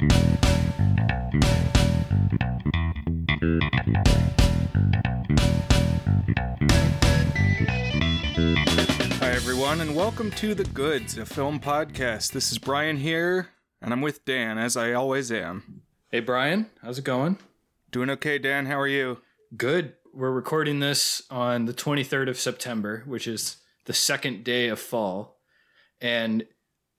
Hi, everyone, and welcome to The Goods, a film podcast. This is Brian here, and I'm with Dan, as I always am. Hey Brian, how's it going? Doing okay, Dan? How are you? Good. We're recording this on the 23rd of September, which is the second day of fall. And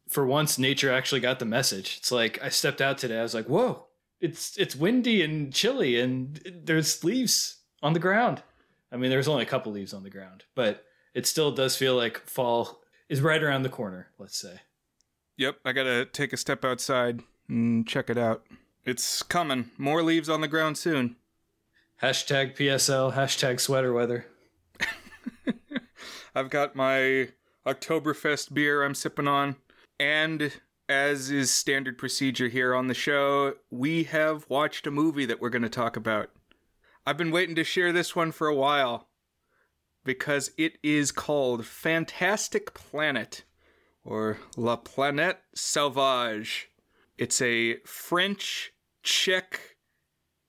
for once nature actually got the message. It's like I stepped out today, I was like, "Whoa, it's it's windy and chilly and there's leaves on the ground." I mean, there's only a couple leaves on the ground, but it still does feel like fall is right around the corner, let's say. Yep, I gotta take a step outside and check it out. It's coming. More leaves on the ground soon. Hashtag PSL, hashtag sweater weather. I've got my Oktoberfest beer I'm sipping on, and as is standard procedure here on the show, we have watched a movie that we're going to talk about. I've been waiting to share this one for a while because it is called Fantastic Planet or La Planète Sauvage. It's a French Czech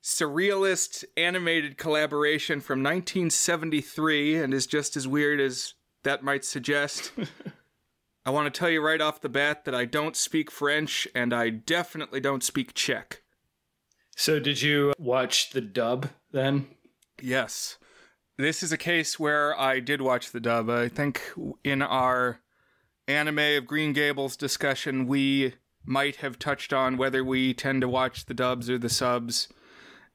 surrealist animated collaboration from 1973 and is just as weird as that might suggest. I want to tell you right off the bat that I don't speak French and I definitely don't speak Czech. So, did you watch the dub then? Yes. This is a case where I did watch the dub. I think in our anime of Green Gables discussion, we might have touched on whether we tend to watch the dubs or the subs.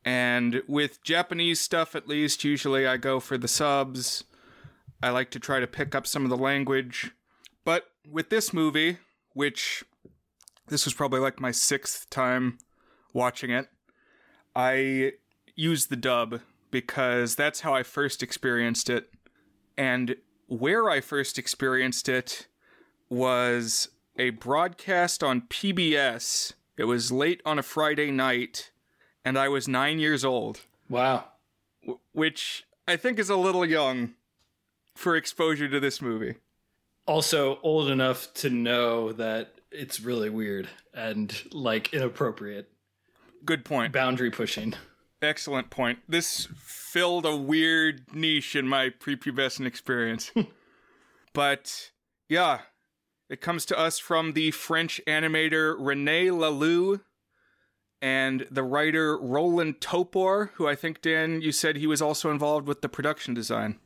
And with Japanese stuff, at least, usually I go for the subs. I like to try to pick up some of the language. But with this movie, which this was probably like my sixth time watching it, I used the dub because that's how I first experienced it. And where I first experienced it was a broadcast on PBS. It was late on a Friday night, and I was nine years old, Wow. w- which I think is a little young for exposure to this movie. Also, old enough to know that it's really weird and like inappropriate, Good point. boundary pushing. Excellent point. This filled a weird niche in my prepubescent experience. but yeah, it comes to us from the French animator Rene Laloux and the writer Roland Topor, who I think, Dan, you said he was also involved with the production design.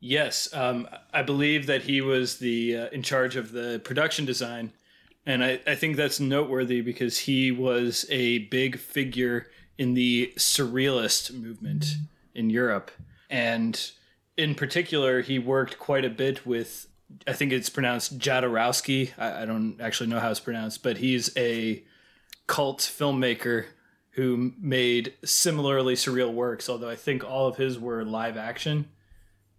Yes, um, I believe that he was the uh, in charge of the production design, and I, I think that's noteworthy because he was a big figure in the surrealist movement in Europe, and in particular, he worked quite a bit with. I think it's pronounced Jodorowsky. I, I don't actually know how it's pronounced, but he's a cult filmmaker who made similarly surreal works. Although I think all of his were live action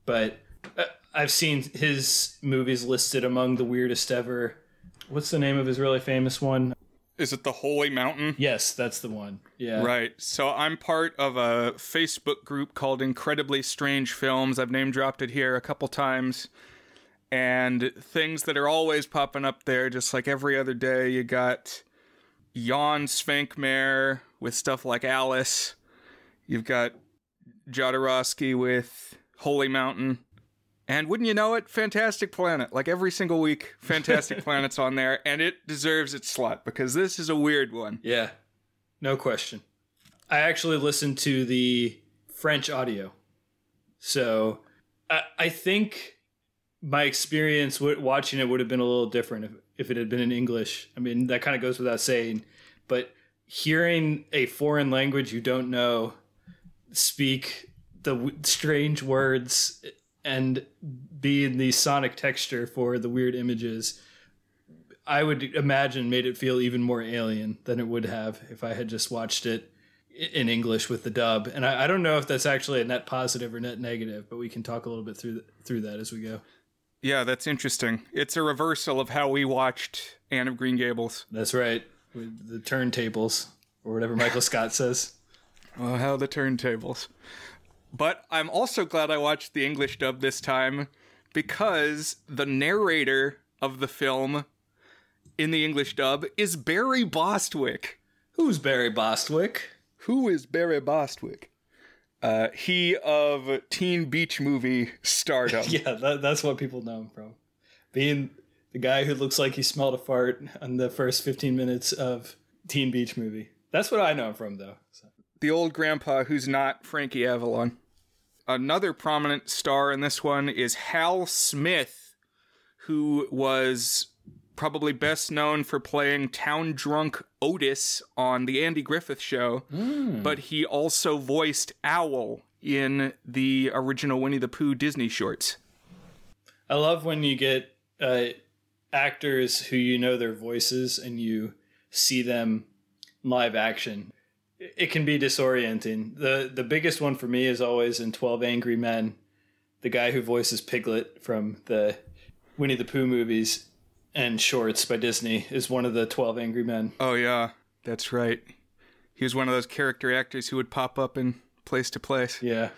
but uh, I've seen his movies listed among the weirdest ever. What's the name of his really famous one? Is it the Holy Mountain? Yes, that's the one. Yeah. Right. So I'm part of a Facebook group called Incredibly Strange Films. I've name dropped it here a couple times. And things that are always popping up there, just like every other day, you got Jan Svankmajer with stuff like Alice. You've got Jodorowsky with Holy Mountain. And wouldn't you know it, Fantastic Planet. Like every single week, Fantastic Planet's on there, and it deserves its slot because this is a weird one. Yeah. No question. I actually listened to the French audio. So I, I think my experience watching it would have been a little different if, if it had been in English. I mean, that kind of goes without saying. But hearing a foreign language you don't know speak the w- strange words and be in the sonic texture for the weird images, I would imagine made it feel even more alien than it would have if I had just watched it in English with the dub. And I, I don't know if that's actually a net positive or net negative, but we can talk a little bit through th- through that as we go. Yeah, that's interesting. It's a reversal of how we watched Anne of Green Gables. That's right, with the turntables or whatever Michael Scott says. Oh, how the turntables. But I'm also glad I watched the English dub this time because the narrator of the film in the English dub is Barry Bostwick. Who's Barry Bostwick? Who is Barry Bostwick? Uh, he of Teen Beach Movie stardom. yeah, that, that's what people know him from. Being the guy who looks like he smelled a fart on the first 15 minutes of Teen Beach Movie. That's what I know him from, though. So. The old grandpa who's not Frankie Avalon. Another prominent star in this one is Hal Smith, who was probably best known for playing town drunk Otis on the Andy Griffith Show, Mm. but he also voiced Owl in the original Winnie the Pooh Disney shorts. I love when you get uh, actors who you know their voices and you see them live action. It can be disorienting. the The biggest one for me is always in Twelve Angry Men, the guy who voices Piglet from the Winnie the Pooh movies and shorts by Disney is one of the Twelve Angry Men. Oh yeah, that's right. He was one of those character actors who would pop up in place to place. Yeah,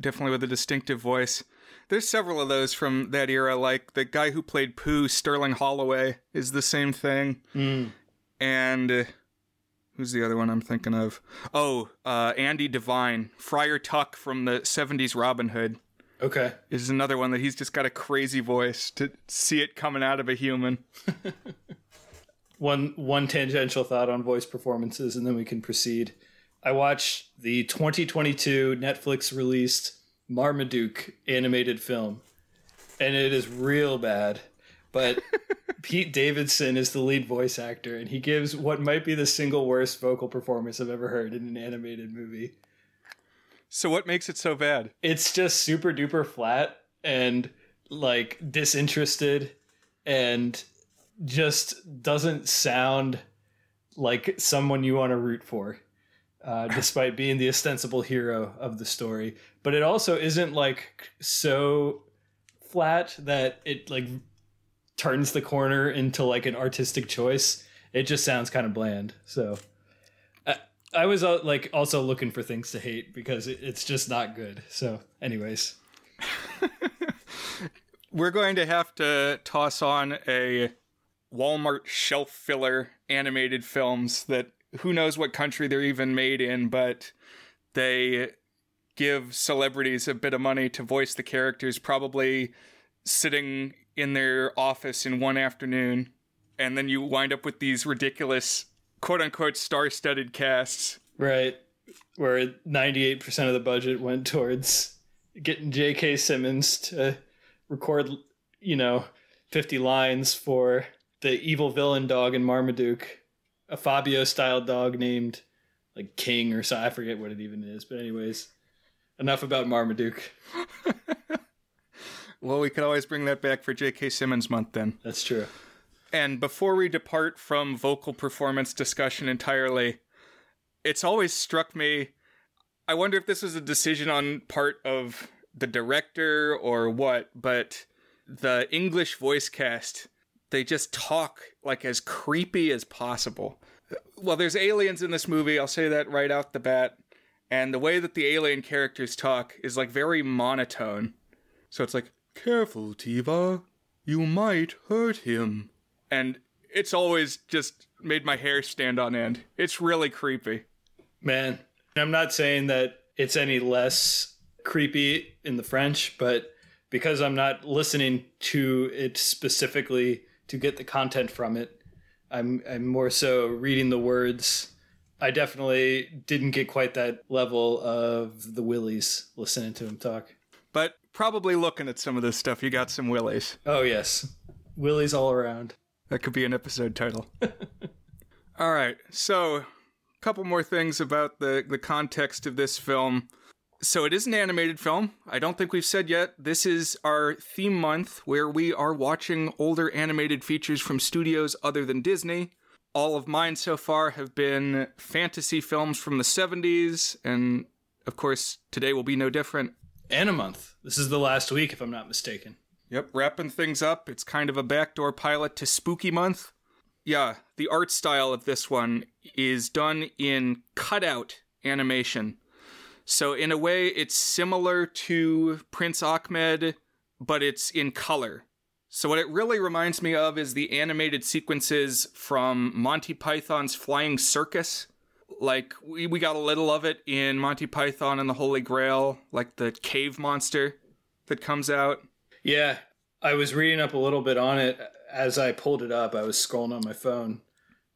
Definitely with a distinctive voice. There's several of those from that era, like the guy who played Pooh, Sterling Holloway, is the same thing. Mm. And uh, who's the other one I'm thinking of? Oh, uh, Andy Devine, Friar Tuck from the 70s Robin Hood, okay. is another one that he's just got a crazy voice to see it coming out of a human. one one tangential thought on voice performances and then we can proceed i watched the 2022 netflix released marmaduke animated film and it is real bad but pete davidson is the lead voice actor and he gives what might be the single worst vocal performance i've ever heard in an animated movie So what makes it so bad? it's just super duper flat and like disinterested and just doesn't sound like someone you want to root for uh, despite being the ostensible hero of the story but it also isn't like so flat that it like turns the corner into like an artistic choice it just sounds kind of bland so. I, I was uh, like also looking for things to hate because it, it's just not good so anyways. We're going to have to toss on a Walmart shelf filler animated films that who knows what country they're even made in, but they give celebrities a bit of money to voice the characters, probably sitting in their office in one afternoon. And then you wind up with these ridiculous quote unquote star studded casts. Right. Where 98% of the budget went towards getting J.K. Simmons to record, you know, 50 lines for the evil villain dog in Marmaduke, a Fabio style dog named like King or so. I forget what it even is. But, anyways, enough about Marmaduke. Well, we could always bring that back for J.K. Simmons month then. That's true. And before we depart from vocal performance discussion entirely, it's always struck me. I wonder if this was a decision on part of the director or what, but the English voice cast, they just talk like as creepy as possible. Well, there's aliens in this movie, I'll say that right out the bat. And the way that the alien characters talk is like very monotone. So it's like, Careful, Tiva. You might hurt him. And it's always just made my hair stand on end. It's really creepy. Man, I'm not saying that it's any less creepy in the French, but because I'm not listening to it specifically to get the content from it, I'm I'm more so reading the words. I definitely didn't get quite that level of the Willies listening to him talk. Probably looking at some of this stuff, you got some willies. Oh yes, Willies all around. That could be an episode title. All right, so a couple more things about the, the context of this film. So it is an animated film. I don't think we've said yet. This is our theme month where we are watching older animated features from studios other than Disney. All of mine so far have been fantasy films from the 70s, and of course, today will be no different. Animonth. This is the last week, if I'm not mistaken. Yep, wrapping things up. It's kind of a backdoor pilot to Spooky Month. Yeah, the art style of this one is done in cutout animation. So, in a way, it's similar to Prince Ahmed, but it's in color. So, what it really reminds me of is the animated sequences from Monty Python's Flying Circus, Like we, we got a little of it in Monty Python and the Holy Grail, like the cave monster that comes out. Yeah, I was reading up a little bit on it as I pulled it up. I was scrolling on my phone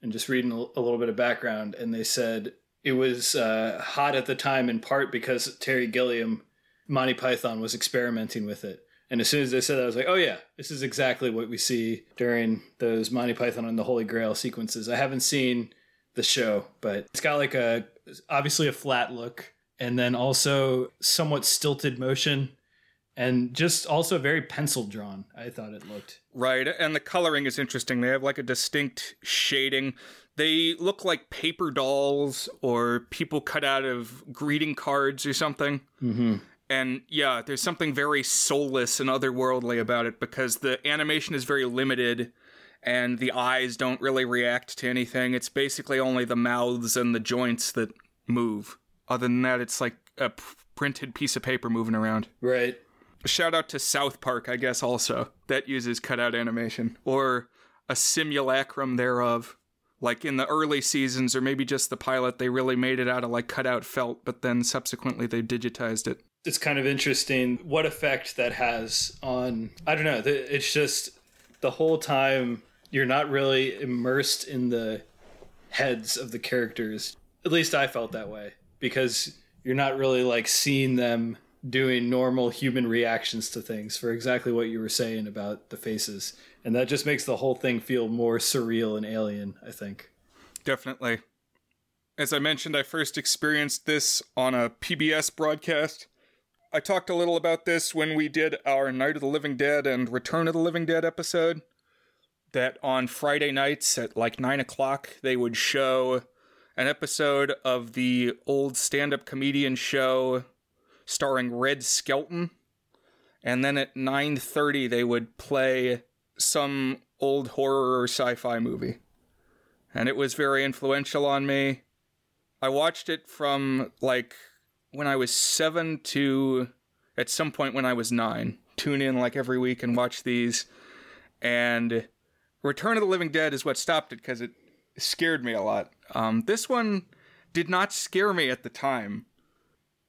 and just reading a little bit of background, and they said it was uh, hot at the time in part because Terry Gilliam, Monty Python, was experimenting with it. And as soon as they said that, I was like, oh, yeah, this is exactly what we see during those Monty Python and the Holy Grail sequences. I haven't seen the show, but it's got like a obviously a flat look and then also somewhat stilted motion and just also very pencil drawn. I thought it looked right, and the coloring is interesting. They have like a distinct shading. They look like paper dolls or people cut out of greeting cards or something. Mm-hmm. And yeah, there's something very soulless and otherworldly about it because the animation is very limited and the eyes don't really react to anything. It's basically only the mouths and the joints that move. Other than that, it's like a p- printed piece of paper moving around. right. Shout out to South Park, I guess, also. That uses cutout animation or a simulacrum thereof. Like in the early seasons, or maybe just the pilot, they really made it out of like cutout felt, but then subsequently they digitized it. It's kind of interesting what effect that has on. I don't know. It's just the whole time you're not really immersed in the heads of the characters. At least I felt that way because you're not really like seeing them doing normal human reactions to things for exactly what you were saying about the faces. And that just makes the whole thing feel more surreal and alien, I think. Definitely. As I mentioned, I first experienced this on a PBS broadcast. I talked a little about this when we did our Night of the Living Dead and Return of the Living Dead episode. That on Friday nights at like 9 o'clock, they would show an episode of the old stand up comedian show starring Red Skelton. And then at 9:30 they would play some old horror or sci-fi movie and it was very influential on me. I watched it from like when I was seven to at some point when I was nine. Tune in like every week and watch these. And Return of the Living Dead is what stopped it because it scared me a lot. Um, this one did not scare me at the time,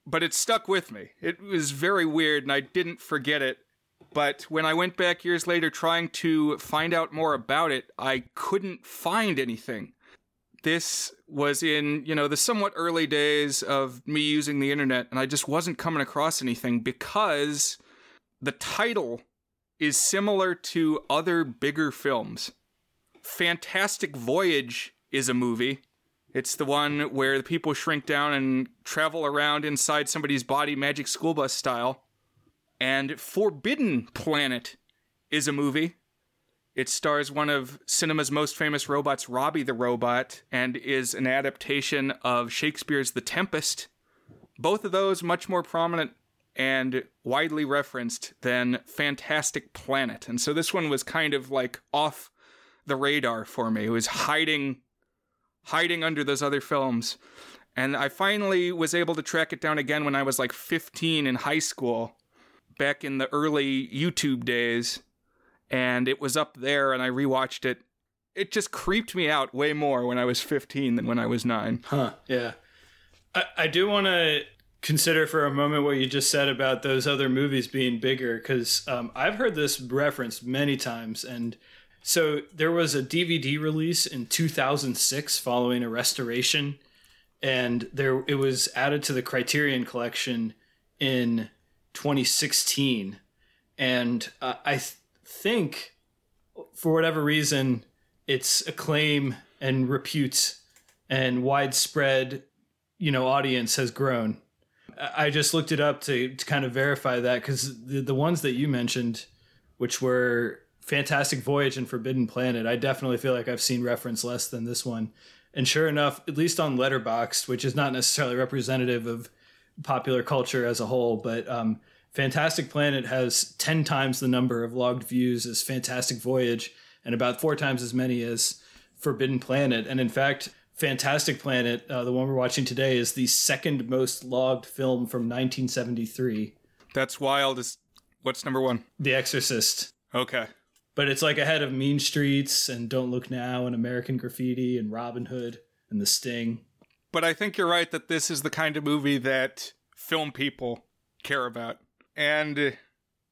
but it stuck with me. It was very weird and I didn't forget it. But when I went back years later trying to find out more about it, I couldn't find anything. This was in, you know, the somewhat early days of me using the internet, and I just wasn't coming across anything because the title is similar to other bigger films. Fantastic Voyage is a movie. It's the one where the people shrink down and travel around inside somebody's body, magic school bus style. And Forbidden Planet is a movie. It stars one of cinema's most famous robots, Robbie the Robot, and is an adaptation of Shakespeare's The Tempest. Both of those much more prominent and widely referenced than Fantastic Planet. And so this one was kind of like off the radar for me. It was hiding hiding under those other films. And I finally was able to track it down again when I was like 15 in high school, back in the early YouTube days. And it was up there, and I rewatched it. It just creeped me out way more when I was 15 than when I was 9. Huh. Yeah. I, I do want to consider for a moment what you just said about those other movies being bigger because um, I've heard this referenced many times. And so there was a DVD release in 2006 following a restoration, and there it was added to the Criterion collection in 2016. And uh, I th- think for whatever reason, its acclaim and repute and widespread, you know, audience has grown. I just looked it up to, to kind of verify that because the, the ones that you mentioned, which were Fantastic Voyage and Forbidden Planet, I definitely feel like I've seen reference less than this one. And sure enough, at least on Letterboxd, which is not necessarily representative of popular culture as a whole, but um, Fantastic Planet has 10 times the number of logged views as Fantastic Voyage and about four times as many as Forbidden Planet. And in fact, Fantastic Planet, uh, the one we're watching today, is the second most logged film from 1973, That's wild. Is what's number one? The Exorcist. Okay. But it's like ahead of Mean Streets and Don't Look Now and American Graffiti and Robin Hood and The Sting. But I think you're right that this is the kind of movie that film people care about. And uh,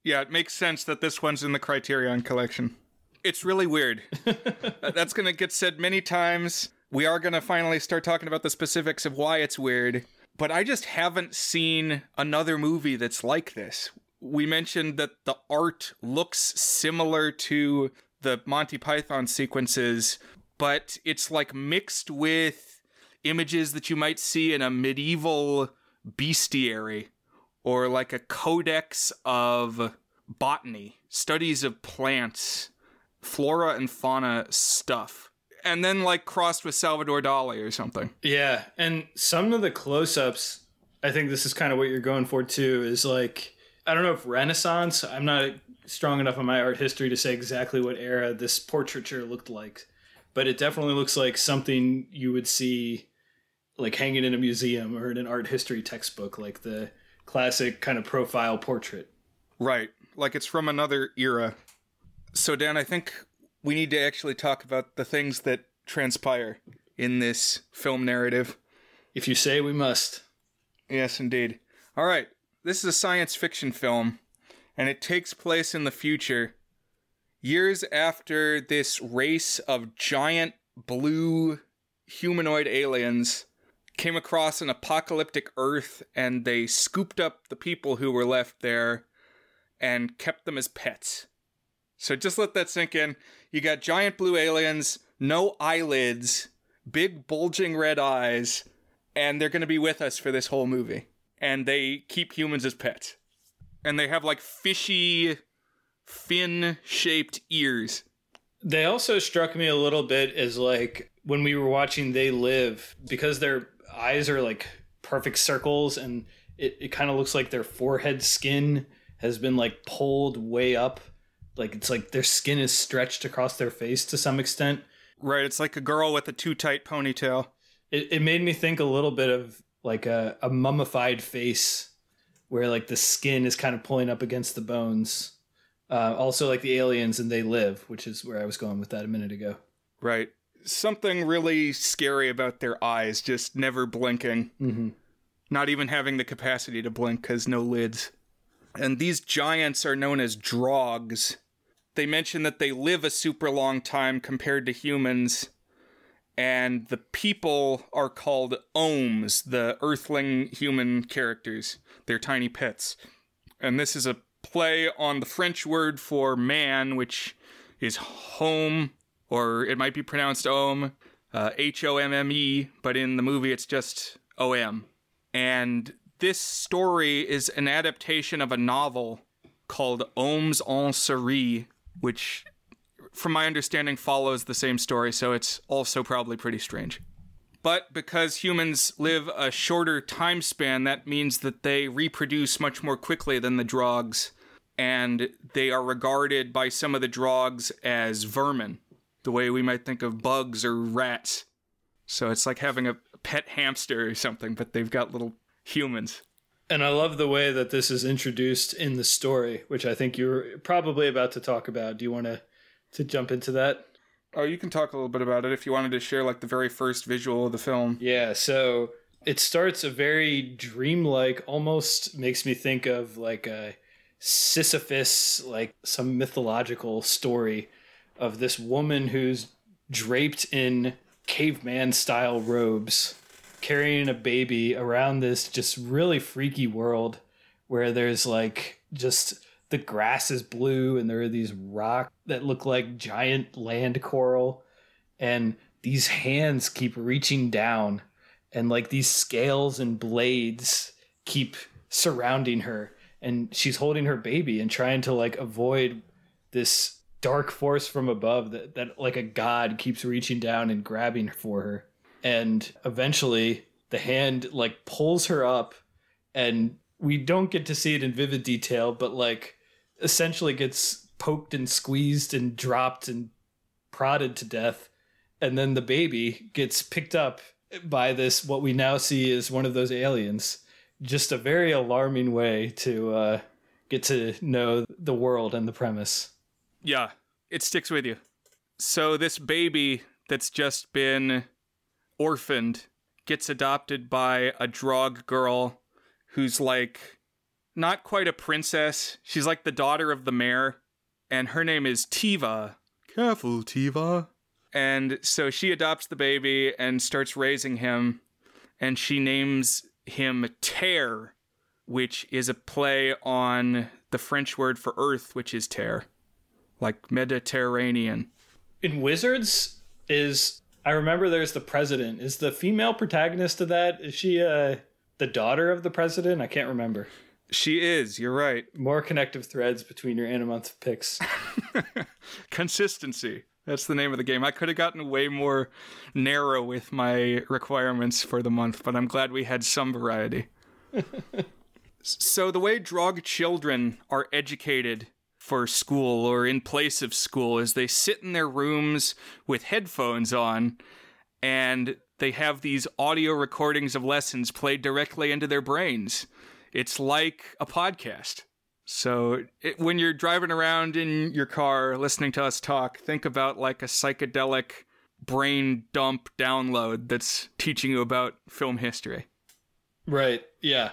yeah, it makes sense that this one's in the Criterion collection. It's really weird. That's going to get said many times. We are going to finally start talking about the specifics of why it's weird. But I just haven't seen another movie that's like this. We mentioned that the art looks similar to the Monty Python sequences, but it's like mixed with images that you might see in a medieval bestiary or like a codex of botany, studies of plants, flora and fauna stuff. And then like crossed with Salvador Dali or something. Yeah, and some of the close-ups, I think this is kind of what you're going for too. Is like I don't know if Renaissance. I'm not strong enough on my art history to say exactly what era this portraiture looked like, but it definitely looks like something you would see like hanging in a museum or in an art history textbook, like the classic kind of profile portrait. Right. Like it's from another era. So, Dan, I think we need to actually talk about the things that transpire in this film narrative. If you say we must. Yes, indeed. All right. This is a science fiction film, and it takes place in the future, years after this race of giant blue humanoid aliens came across an apocalyptic Earth and they scooped up the people who were left there and kept them as pets. So just let that sink in. You got giant blue aliens, no eyelids, big bulging red eyes, and they're going to be with us for this whole movie. And they keep humans as pets. And they have like fishy, fin shaped ears. They also struck me a little bit as like when we were watching They Live, because their eyes are like perfect circles and it, it kind of looks like their forehead skin has been like pulled way up. Like it's like their skin is stretched across their face to some extent. Right, it's like a girl with a too tight ponytail. It, it made me think a little bit of like a, a mummified face where like the skin is kind of pulling up against the bones. Uh, also, like the aliens and They Live, which is where I was going with that a minute ago. Right. Something really scary about their eyes, just never blinking. Mm-hmm. Not even having the capacity to blink because no lids. And these giants are known as drogs. They mention that they live a super long time compared to humans. And the people are called ohms, the earthling human characters. They're tiny pets. And this is a play on the French word for man, which is home, or it might be pronounced ohm, uh, H O M M E, but in the movie it's just O M. And this story is an adaptation of a novel called Oms en série, which, from my understanding, follows the same story, so it's also probably pretty strange. But because humans live a shorter time span, that means that they reproduce much more quickly than the drogs, and they are regarded by some of the drogs as vermin, the way we might think of bugs or rats. So it's like having a pet hamster or something, but they've got little humans. And I love the way that this is introduced in the story, which I think you're probably about to talk about. Do you want to to jump into that? Oh, you can talk a little bit about it if you wanted to share like the very first visual of the film. Yeah, so it starts a very dreamlike, almost makes me think of like a Sisyphus, like some mythological story of this woman who's draped in caveman style robes, carrying a baby around this just really freaky world where there's like just the grass is blue and there are these rocks that look like giant land coral. And these hands keep reaching down and like these scales and blades keep surrounding her. And she's holding her baby and trying to like avoid this dark force from above that, that like a god keeps reaching down and grabbing for her and eventually the hand like pulls her up and we don't get to see it in vivid detail but like essentially gets poked and squeezed and dropped and prodded to death. And then the baby gets picked up by this what we now see is one of those aliens. Just a very alarming way to uh, get to know the world and the premise. Yeah, it sticks with you. So this baby that's just been orphaned gets adopted by a drog girl who's like not quite a princess. She's like the daughter of the mayor, and her name is Tiva. Careful, Tiva. And so she adopts the baby and starts raising him, and she names him Terre, which is a play on the French word for earth, which is terre, like Mediterranean. In Wizards, is I remember there's the president. Is the female protagonist of that? Is she uh, the daughter of the president? I can't remember. She is, you're right. More connective threads between your Animonth picks. Consistency. That's the name of the game. I could have gotten way more narrow with my requirements for the month, but I'm glad we had some variety. so, the way drog children are educated for school or in place of school is they sit in their rooms with headphones on and they have these audio recordings of lessons played directly into their brains. It's like a podcast. So it, when you're driving around in your car listening to us talk, think about like a psychedelic brain dump download that's teaching you about film history. Right. Yeah.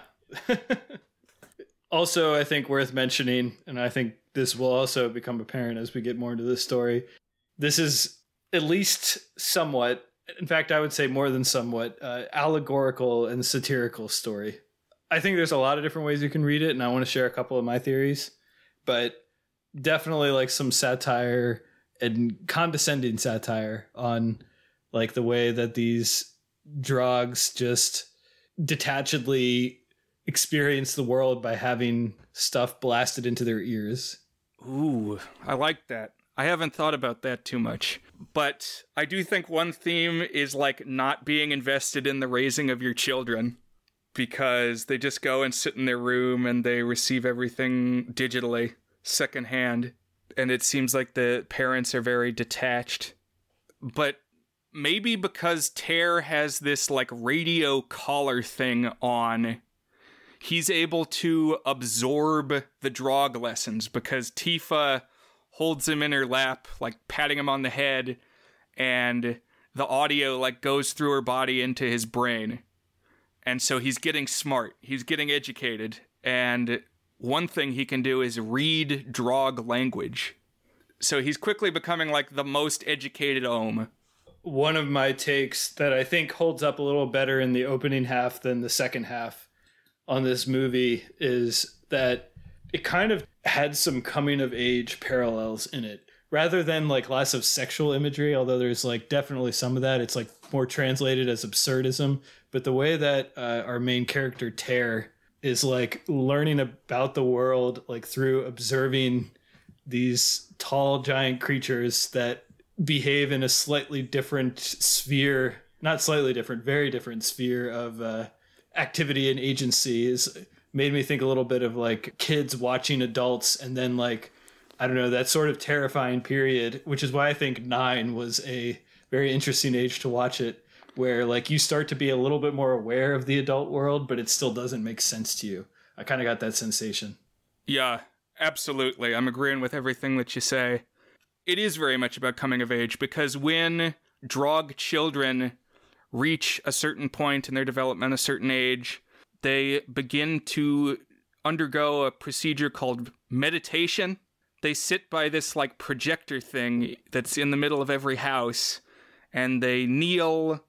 also, I think worth mentioning, and I think this will also become apparent as we get more into this story. This is at least somewhat, in fact, I would say more than somewhat, uh, allegorical and satirical story. I think there's a lot of different ways you can read it, and I want to share a couple of my theories, but definitely like some satire and condescending satire on like the way that these drogs just detachedly experience the world by having stuff blasted into their ears. Ooh, I like that. I haven't thought about that too much. But I do think one theme is like not being invested in the raising of your children because they just go and sit in their room and they receive everything digitally, secondhand. And it seems like the parents are very detached. But maybe because Terre has this like radio collar thing on, he's able to absorb the drog lessons because Tiva holds him in her lap, like patting him on the head, and the audio like goes through her body into his brain and so he's getting smart, he's getting educated, and one thing he can do is read drog language. So he's quickly becoming like the most educated Ohm. One of my takes that I think holds up a little better in the opening half than the second half on this movie is that it kind of had some coming of age parallels in it rather than like lots of sexual imagery although there's like definitely some of that. It's like more translated as absurdism. But the way that uh, our main character Terre is like learning about the world like through observing these tall giant creatures that behave in a slightly different sphere not slightly different very different sphere of uh, activity and agency is made me think a little bit of like kids watching adults and then like I don't know, that sort of terrifying period, which is why I think nine was a very interesting age to watch it, where like you start to be a little bit more aware of the adult world, but it still doesn't make sense to you. I kind of got that sensation. Yeah, absolutely. I'm agreeing with everything that you say. It is very much about coming of age because when drog children reach a certain point in their development, a certain age, they begin to undergo a procedure called meditation. They sit by this like projector thing that's in the middle of every house and they kneel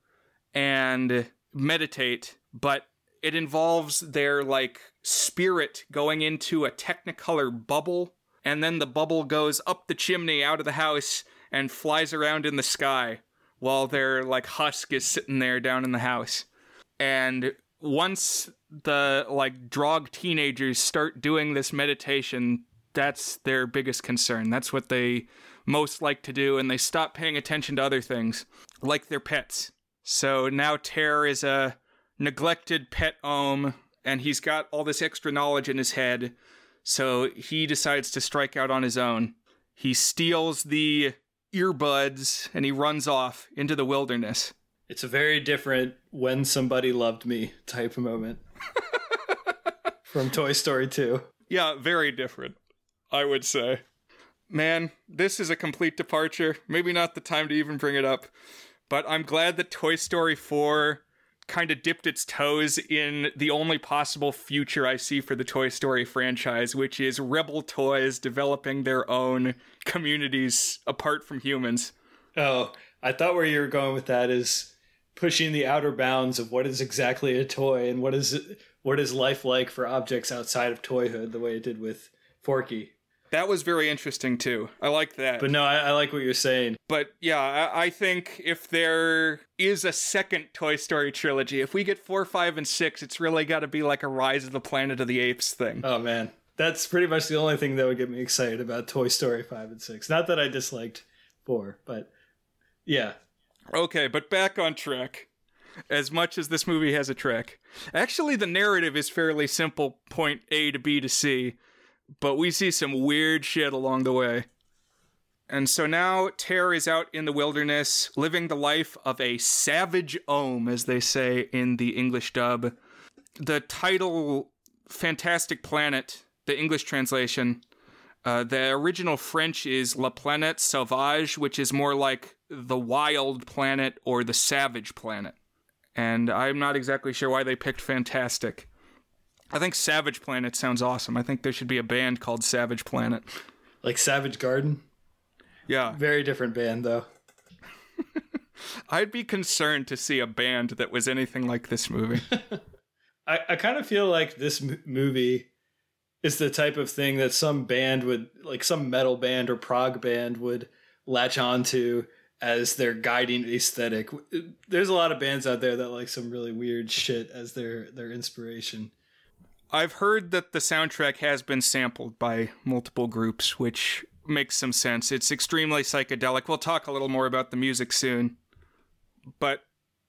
and meditate but it involves their like spirit going into a technicolor bubble and then the bubble goes up the chimney out of the house and flies around in the sky while their like husk is sitting there down in the house and once the like drog teenagers start doing this meditation that's their biggest concern. That's what they most like to do, and they stop paying attention to other things, like their pets. So now Terre is a neglected pet ohm, and he's got all this extra knowledge in his head, so he decides to strike out on his own. He steals the earbuds and he runs off into the wilderness. It's a very different when somebody loved me type of moment from Toy Story 2. Yeah, very different. I would say. Man, this is a complete departure. Maybe not the time to even bring it up, but I'm glad that Toy Story 4 kind of dipped its toes in the only possible future I see for the Toy Story franchise, which is Rebel Toys developing their own communities apart from humans. Oh, I thought where you were going with that is pushing the outer bounds of what is exactly a toy and what is what is life like for objects outside of toyhood, the way it did with Forky. That was very interesting too. I like that. But no, I, I like what you're saying. But yeah, I, I, think if there is a second Toy Story trilogy, if we get four, five, and six, it's really got to be like a Rise of the Planet of the Apes thing. Oh man, that's pretty much the only thing that would get me excited about Toy Story five and six. Not that I disliked four, but yeah. Okay, but back on track. As much as this movie has a track, actually, the narrative is fairly simple: point A to B to C but we see some weird shit along the way. And so now Terre is out in the wilderness, living the life of a savage ohm, as they say in the English dub. The title Fantastic Planet, the English translation, uh, the original French is La Planète Sauvage, which is more like the wild planet or the savage planet. And I'm not exactly sure why they picked Fantastic. I think Savage Planet sounds awesome. I think there should be a band called Savage Planet. Like Savage Garden? Yeah. Very different band, though. I'd be concerned to see a band that was anything like this movie. I, I kind of feel like this m- movie is the type of thing that some band would, like some metal band or prog band would latch onto as their guiding aesthetic. There's a lot of bands out there that like some really weird shit as their their inspiration. I've heard that the soundtrack has been sampled by multiple groups, which makes some sense. It's extremely psychedelic. We'll talk a little more about the music soon. But,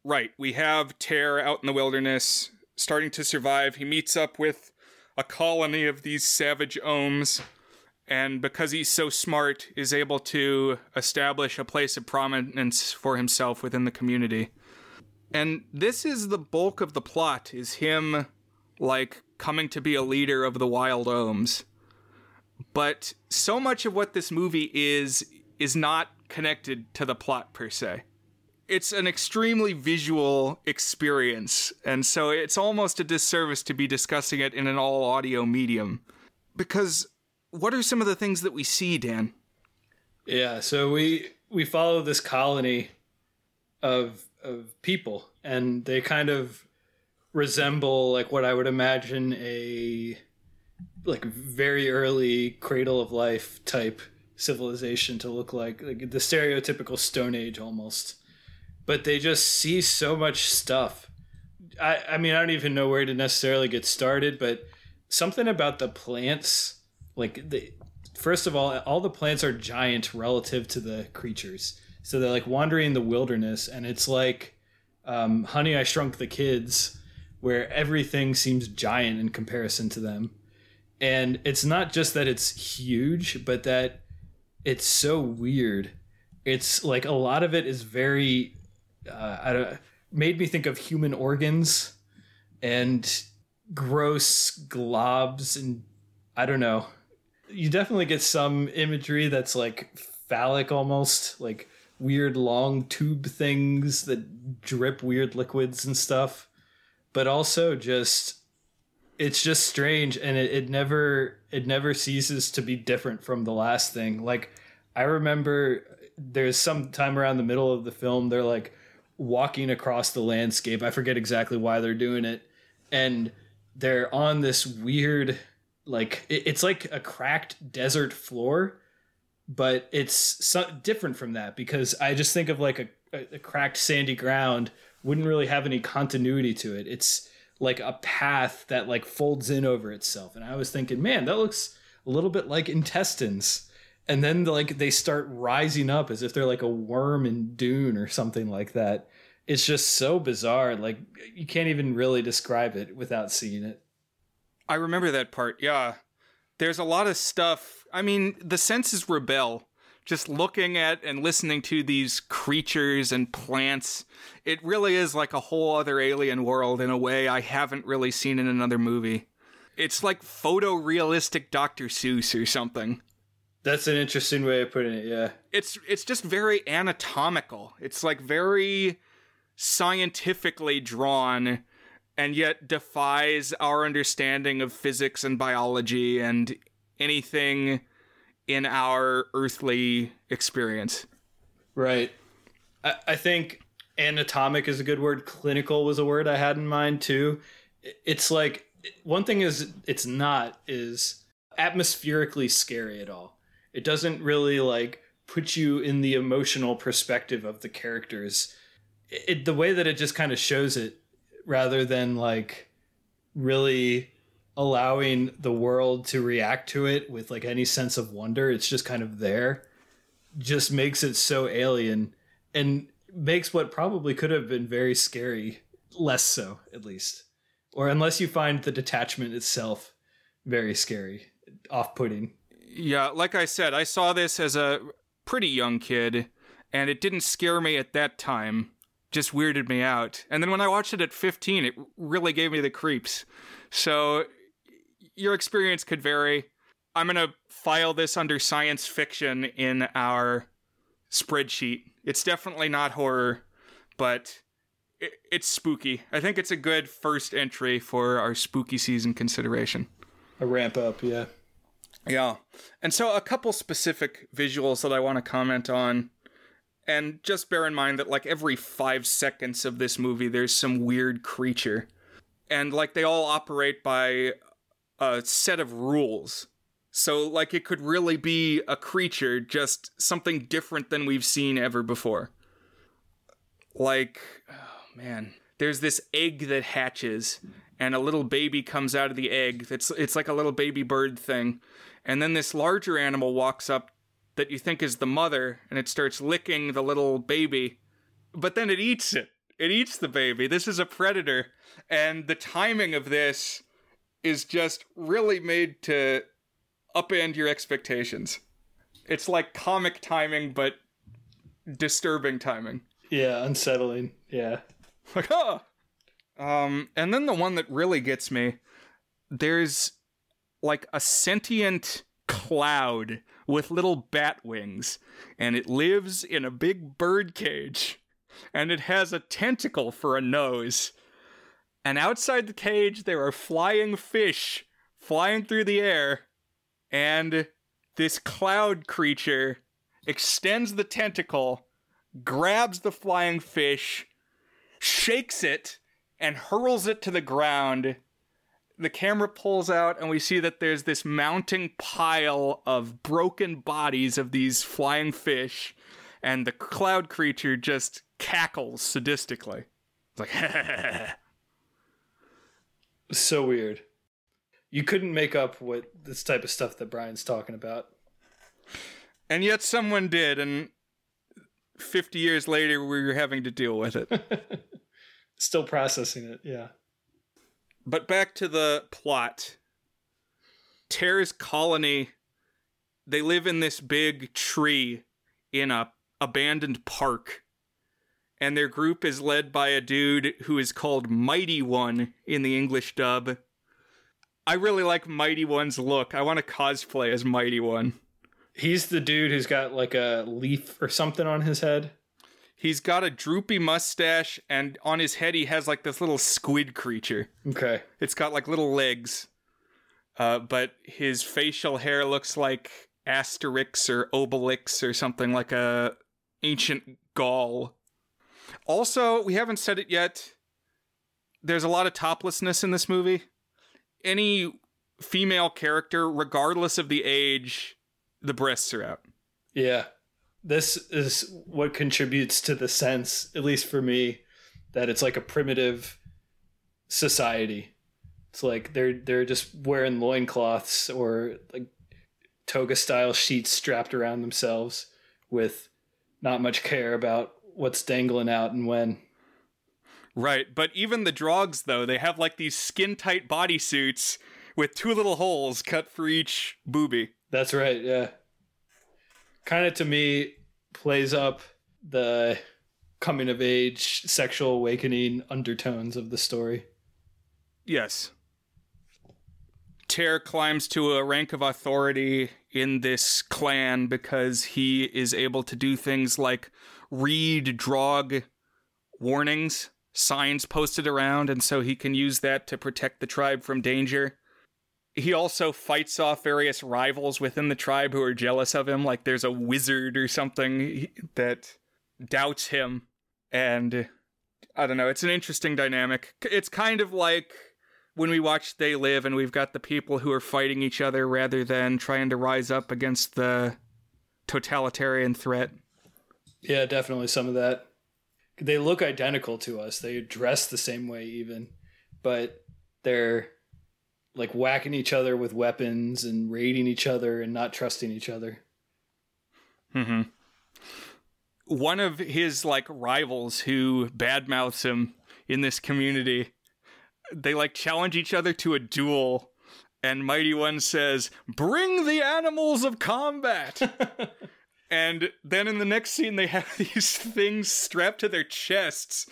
right, we have Terre out in the wilderness, starting to survive. He meets up with a colony of these savage ohms, and because he's so smart, is able to establish a place of prominence for himself within the community. And this is the bulk of the plot, is him, like, coming to be a leader of the Wild Ohms. But so much of what this movie is is not connected to the plot per se. It's an extremely visual experience, and so it's almost a disservice to be discussing it in an all audio medium. Because what are some of the things that we see, Dan? Yeah, so we we follow this colony of of people and they kind of resemble like what I would imagine a like very early cradle of life type civilization to look like like the stereotypical stone age almost. But they just see so much stuff. I i mean i don't even know where to necessarily get started but something about the plants like the first of all all the plants are giant relative to the creatures. So they're like wandering the wilderness and it's like um, honey i shrunk the kids where everything seems giant in comparison to them. And it's not just that it's huge, but that it's so weird. It's like a lot of it is very, uh, I don't, made me think of human organs and gross globs and I don't know. You definitely get some imagery that's like phallic almost, like weird long tube things that drip weird liquids and stuff but also just it's just strange and it, it never it never ceases to be different from the last thing. Like i remember there's some time around the middle of the film they're like walking across the landscape. I forget exactly why they're doing it. And they're on this weird like it, it's like a cracked desert floor but it's so different from that because i just think of like a, a, a cracked sandy ground wouldn't really have any continuity to it. It's like a path that like folds in over itself. And I was thinking, man, that looks a little bit like intestines. And then like they start rising up as if they're like a worm in Dune or something like that. It's just so bizarre. Like you can't even really describe it without seeing it. I remember that part. Yeah. There's a lot of stuff. I mean, the senses rebel just looking at and listening to these creatures and plants, it really is like a whole other alien world in a way I haven't really seen in another movie. It's like photorealistic Dr. Seuss or something. That's an interesting way of putting it, yeah. It's it's just very anatomical. It's like very scientifically drawn and yet defies our understanding of physics and biology and anything in our earthly experience. Right. I, I think anatomic is a good word. Clinical was a word I had in mind too. It's like one thing is it's not is atmospherically scary at all. It doesn't really like put you in the emotional perspective of the characters. It, the way that it just kind of shows it rather than like really allowing the world to react to it with like any sense of wonder. It's just kind of there. Just makes it so alien and makes what probably could have been very scary less so, at least. Or unless you find the detachment itself very scary, off putting. Yeah, like I said, I saw this as a pretty young kid, and it didn't scare me at that time. Just weirded me out. And then when I watched it at 15, it really gave me the creeps. So your experience could vary. I'm going to file this under science fiction in our spreadsheet. It's definitely not horror, but it, it's spooky. I think it's a good first entry for our spooky season consideration. A ramp up, yeah. Yeah. And so a couple specific visuals that I want to comment on. And just bear in mind that like every 5 seconds of this movie there's some weird creature. And like they all operate by a set of rules. So like it could really be a creature just something different than we've seen ever before. Like oh man, there's this egg that hatches and a little baby comes out of the egg. It's it's like a little baby bird thing and then this larger animal walks up that you think is the mother, and it starts licking the little baby, but then it eats it. It eats the baby. This is a predator, and the timing of this is just really made to upend your expectations. It's like comic timing, but disturbing timing. Yeah, unsettling. Yeah. Like, oh. Um, and then the one that really gets me, there's like a sentient cloud with little bat wings, and it lives in a big bird cage, and it has a tentacle for a nose. And outside the cage, there are flying fish flying through the air, and this cloud creature extends the tentacle, grabs the flying fish, shakes it, and hurls it to the ground. The camera pulls out and we see that there's this mounting pile of broken bodies of these flying fish. And the cloud creature just cackles sadistically. It's like so weird you couldn't make up what this type of stuff that brian's talking about and yet someone did and 50 years later we were having to deal with it still processing it yeah but back to the plot. Terre's colony, they live in this big tree in a abandoned park. And their group is led by a dude who is called Mighty One in the English dub. I really like Mighty One's look. I want to cosplay as Mighty One. He's the dude who's got like a leaf or something on his head. He's got a droopy mustache, and on his head he has like this little squid creature. Okay. It's got like little legs, uh, but his facial hair looks like Asterix or Obelix or something like a ancient Gaul. Also, we haven't said it yet. There's a lot of toplessness in this movie. Any female character, regardless of the age, the breasts are out. Yeah this is what contributes to the sense, at least for me, that it's like a primitive society. It's like they're they're just wearing loincloths or like toga style sheets strapped around themselves with not much care about what's dangling out and when. Right, but even the drogs though, they have like these skin tight bodysuits with two little holes cut for each booby. That's right, yeah kind of to me plays up the coming of age sexual awakening undertones of the story. Yes. Terre climbs to a rank of authority in this clan because he is able to do things like read drog warnings, signs posted around, and so he can use that to protect the tribe from danger. He also fights off various rivals within the tribe who are jealous of him, like there's a wizard or something that doubts him. And I don't know, it's an interesting dynamic. It's kind of like when we watch They Live and we've got the people who are fighting each other rather than trying to rise up against the totalitarian threat. Yeah, definitely some of that. They look identical to us. They dress the same way even, but they're like whacking each other with weapons and raiding each other and not trusting each other. Mhm. One of his like rivals who badmouths him in this community, they like challenge each other to a duel and Mighty One says, "Bring the animals of combat." and then in the next scene they have these things strapped to their chests,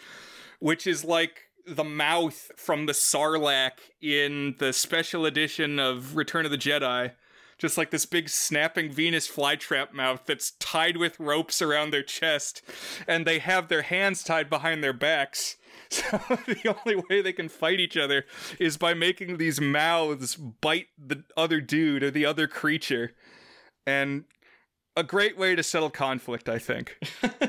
which is like the mouth from the Sarlacc in the special edition of Return of the Jedi. Just like this big snapping Venus flytrap mouth that's tied with ropes around their chest, and they have their hands tied behind their backs. So the only way they can fight each other is by making these mouths bite the other dude or the other creature. And a great way to settle conflict, I think.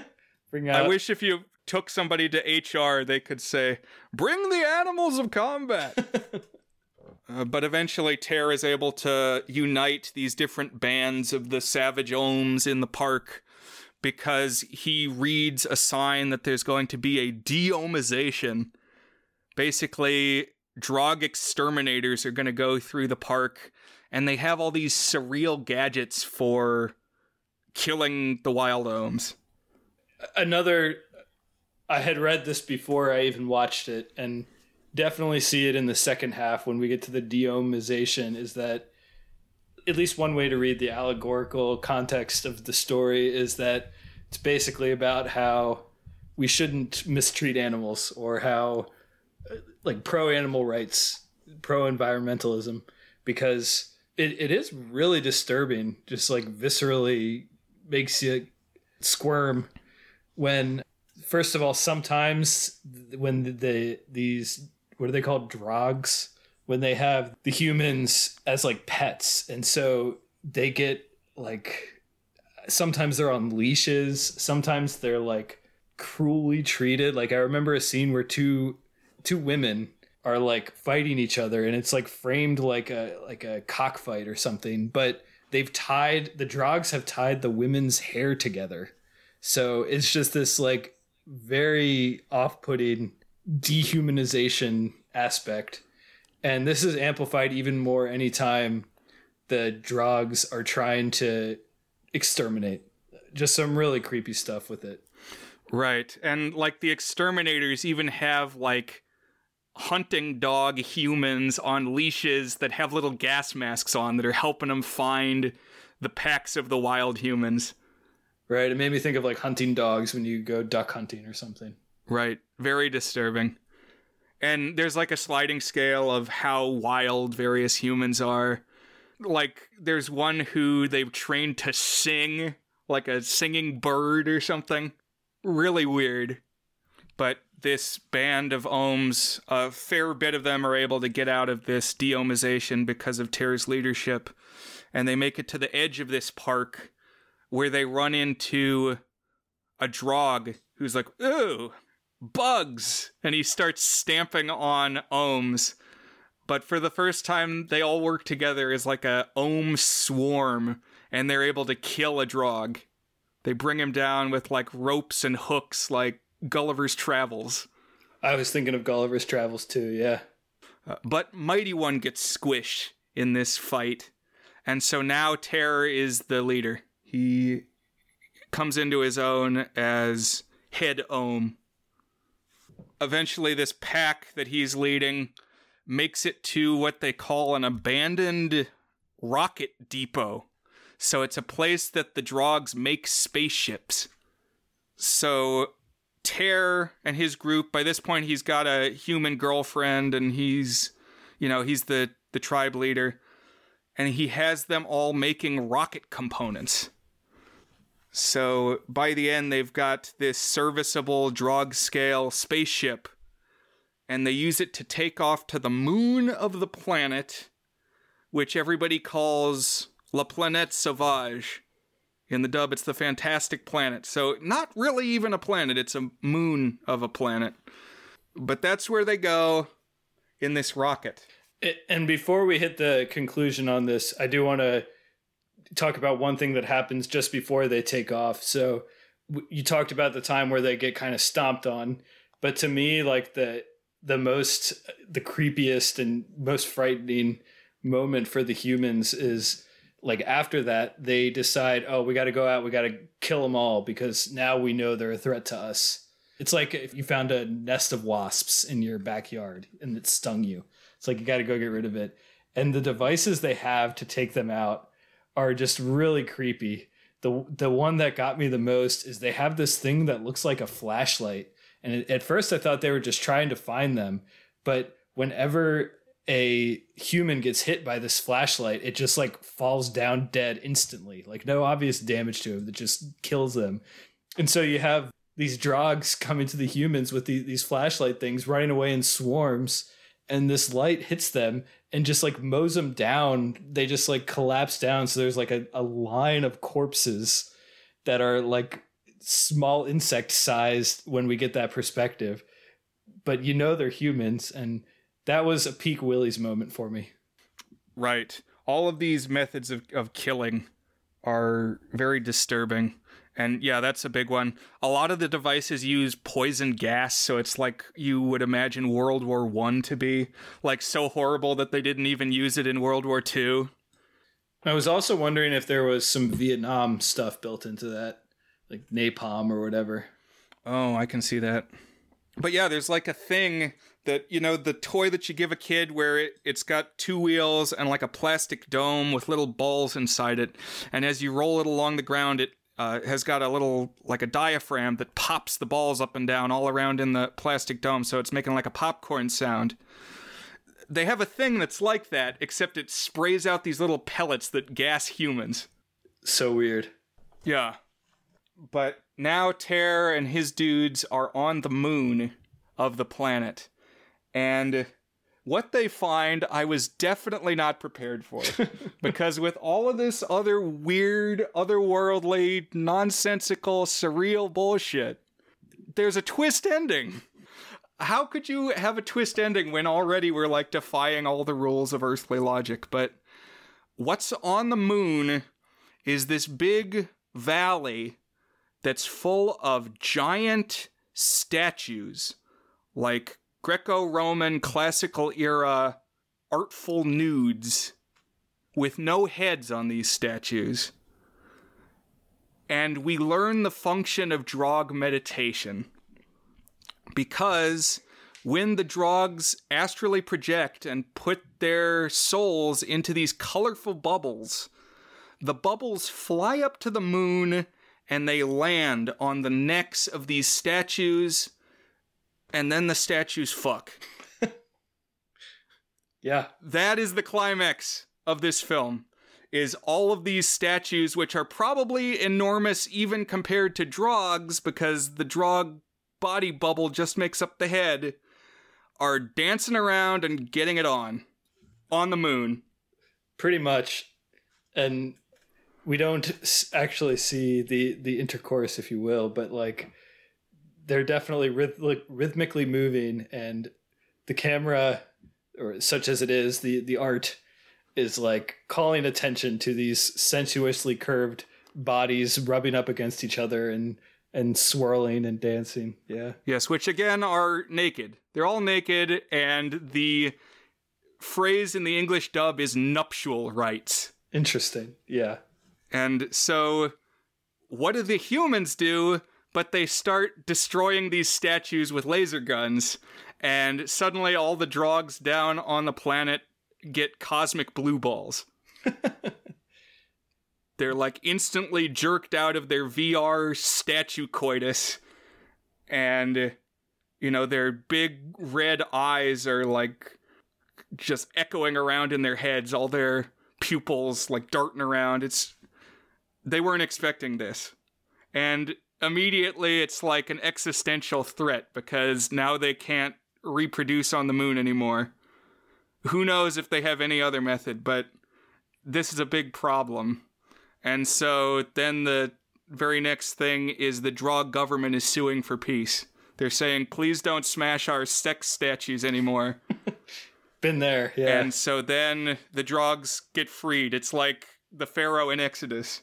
Bring out I wish if you took somebody to HR, they could say, "Bring the animals of combat." uh, but eventually, Terre is able to unite these different bands of the savage Oms in the park because he reads a sign that there's going to be a deomization. Basically, drog exterminators are going to go through the park, and they have all these surreal gadgets for killing the wild Oms. another I had read this before I even watched it and definitely see it in the second half when we get to the deomization is that at least one way to read the allegorical context of the story is that it's basically about how we shouldn't mistreat animals or how uh, like pro animal rights pro environmentalism because it, it is really disturbing just like viscerally makes you squirm when first of all sometimes when the, the these what are they called? Drogs when they have the humans as like pets. And so they get like sometimes they're on leashes. Sometimes they're like cruelly treated. Like i remember a scene where two two women are like fighting each other and it's like framed like a like a cockfight or something. But they've tied the drogs have tied the women's hair together so it's just this like very off-putting dehumanization aspect. And this is amplified even more anytime the drogs are trying to exterminate. Just some really creepy stuff with it. Right. And like the exterminators even have like hunting dog humans on leashes that have little gas masks on that are helping them find the packs of the wild humans. Right? It made me think of like hunting dogs when you go duck hunting or something. Right. Very disturbing. And there's like a sliding scale of how wild various humans are. Like there's one who they've trained to sing like a singing bird or something. Really weird. But this band of Oms, a fair bit of them are able to get out of this deomization because of Terre's leadership. And they make it to the edge of this park where they run into a drog who's like, ooh, bugs. And he starts stamping on Oms. But for the first time, they all work together as like a Om swarm, and they're able to kill a drog. They bring him down with like ropes and hooks, like Gulliver's Travels. I was thinking of Gulliver's Travels too, yeah. Uh, but Mighty One gets squished in this fight. And so now Terre is the leader. He comes into his own as head Om. Eventually, this pack that he's leading makes it to what they call an abandoned rocket depot. So it's a place that the Drogs make spaceships. So Terre and his group, by this point, he's got a human girlfriend and he's, you know, he's the, the tribe leader. And he has them all making rocket components. So by the end, they've got this serviceable drog scale spaceship, and they use it to take off to the moon of the planet, which everybody calls La Planète Sauvage. In the dub, it's the Fantastic Planet. So, not really even a planet, it's a moon of a planet. But that's where they go in this rocket. And before we hit the conclusion on this, I do want to talk about one thing that happens just before they take off. So you talked about the time where they get kind of stomped on, but to me, like the the most the creepiest and most frightening moment for the humans is like after that they decide oh we got to go out we got to kill them all because now we know they're a threat to us. It's like if you found a nest of wasps in your backyard and it stung you. It's like you got to go get rid of it. And the devices they have to take them out are just really creepy. The the one that got me the most is they have this thing that looks like a flashlight. And at first i thought they were just trying to find them but whenever a human gets hit by this flashlight, it just like falls down dead instantly. Like no obvious damage to him that just kills them. And so you have these drogs coming to the humans with the, these flashlight things running away in swarms and this light hits them and just like mows them down. They just like collapse down. So there's like a, a line of corpses that are like small insect sized when we get that perspective. But you know they're humans and that was a peak Willie's moment for me. Right. All of these methods of, of killing are very disturbing. And yeah, that's a big one. A lot of the devices use poison gas, so it's like you would imagine World War One to be like so horrible that they didn't even use it in World War Two. I was also wondering if there was some Vietnam stuff built into that, like napalm or whatever. Oh, I can see that. But yeah, there's like a thing that you know the toy that you give a kid where it, it's got two wheels and like a plastic dome with little balls inside it. And as you roll it along the ground it uh, has got a little like a diaphragm that pops the balls up and down all around in the plastic dome so it's making like a popcorn sound. They have a thing that's like that except it sprays out these little pellets that gas humans. So weird. Yeah. But now Terre and his dudes are on the moon of the planet and what they find, I was definitely not prepared for. because with all of this other weird, otherworldly, nonsensical, surreal bullshit, there's a twist ending. How could you have a twist ending when already we're like defying all the rules of earthly logic? But what's on the moon is this big valley that's full of giant statues, like Greco Roman classical era artful nudes with no heads on these statues. And we learn the function of drog meditation. Because when the drogs astrally project and put their souls into these colorful bubbles, the bubbles fly up to the moon and they land on the necks of these statues and then the statues fuck. yeah. That is the climax of this film. Is all of these statues, which are probably enormous even compared to Drogs, because the Drog body bubble just makes up the head, are dancing around and getting it on. On the moon. Pretty much. And we don't actually see the, the intercourse, if you will, but like they're definitely ryth- rhythmically moving, and the camera, or such as it is, the the art is like calling attention to these sensuously curved bodies rubbing up against each other and and swirling and dancing. Yeah. Yes, which again are naked. They're all naked, and the phrase in the English dub is nuptial rites. Interesting. Yeah. And so, what do the humans do? But they start destroying these statues with laser guns, and suddenly all the drogs down on the planet get cosmic blue balls. They're like instantly jerked out of their VR statue coitus, and you know, their big red eyes are like just echoing around in their heads, all their pupils like darting around. It's they weren't expecting this and immediately it's like an existential threat because now they can't reproduce on the moon anymore. Who knows if they have any other method, but this is a big problem. And so then the very next thing is the Drog government is suing for peace. They're saying, please don't smash our sex statues anymore. Been there, yeah. And so then the Drogs get freed. It's like the Pharaoh in Exodus.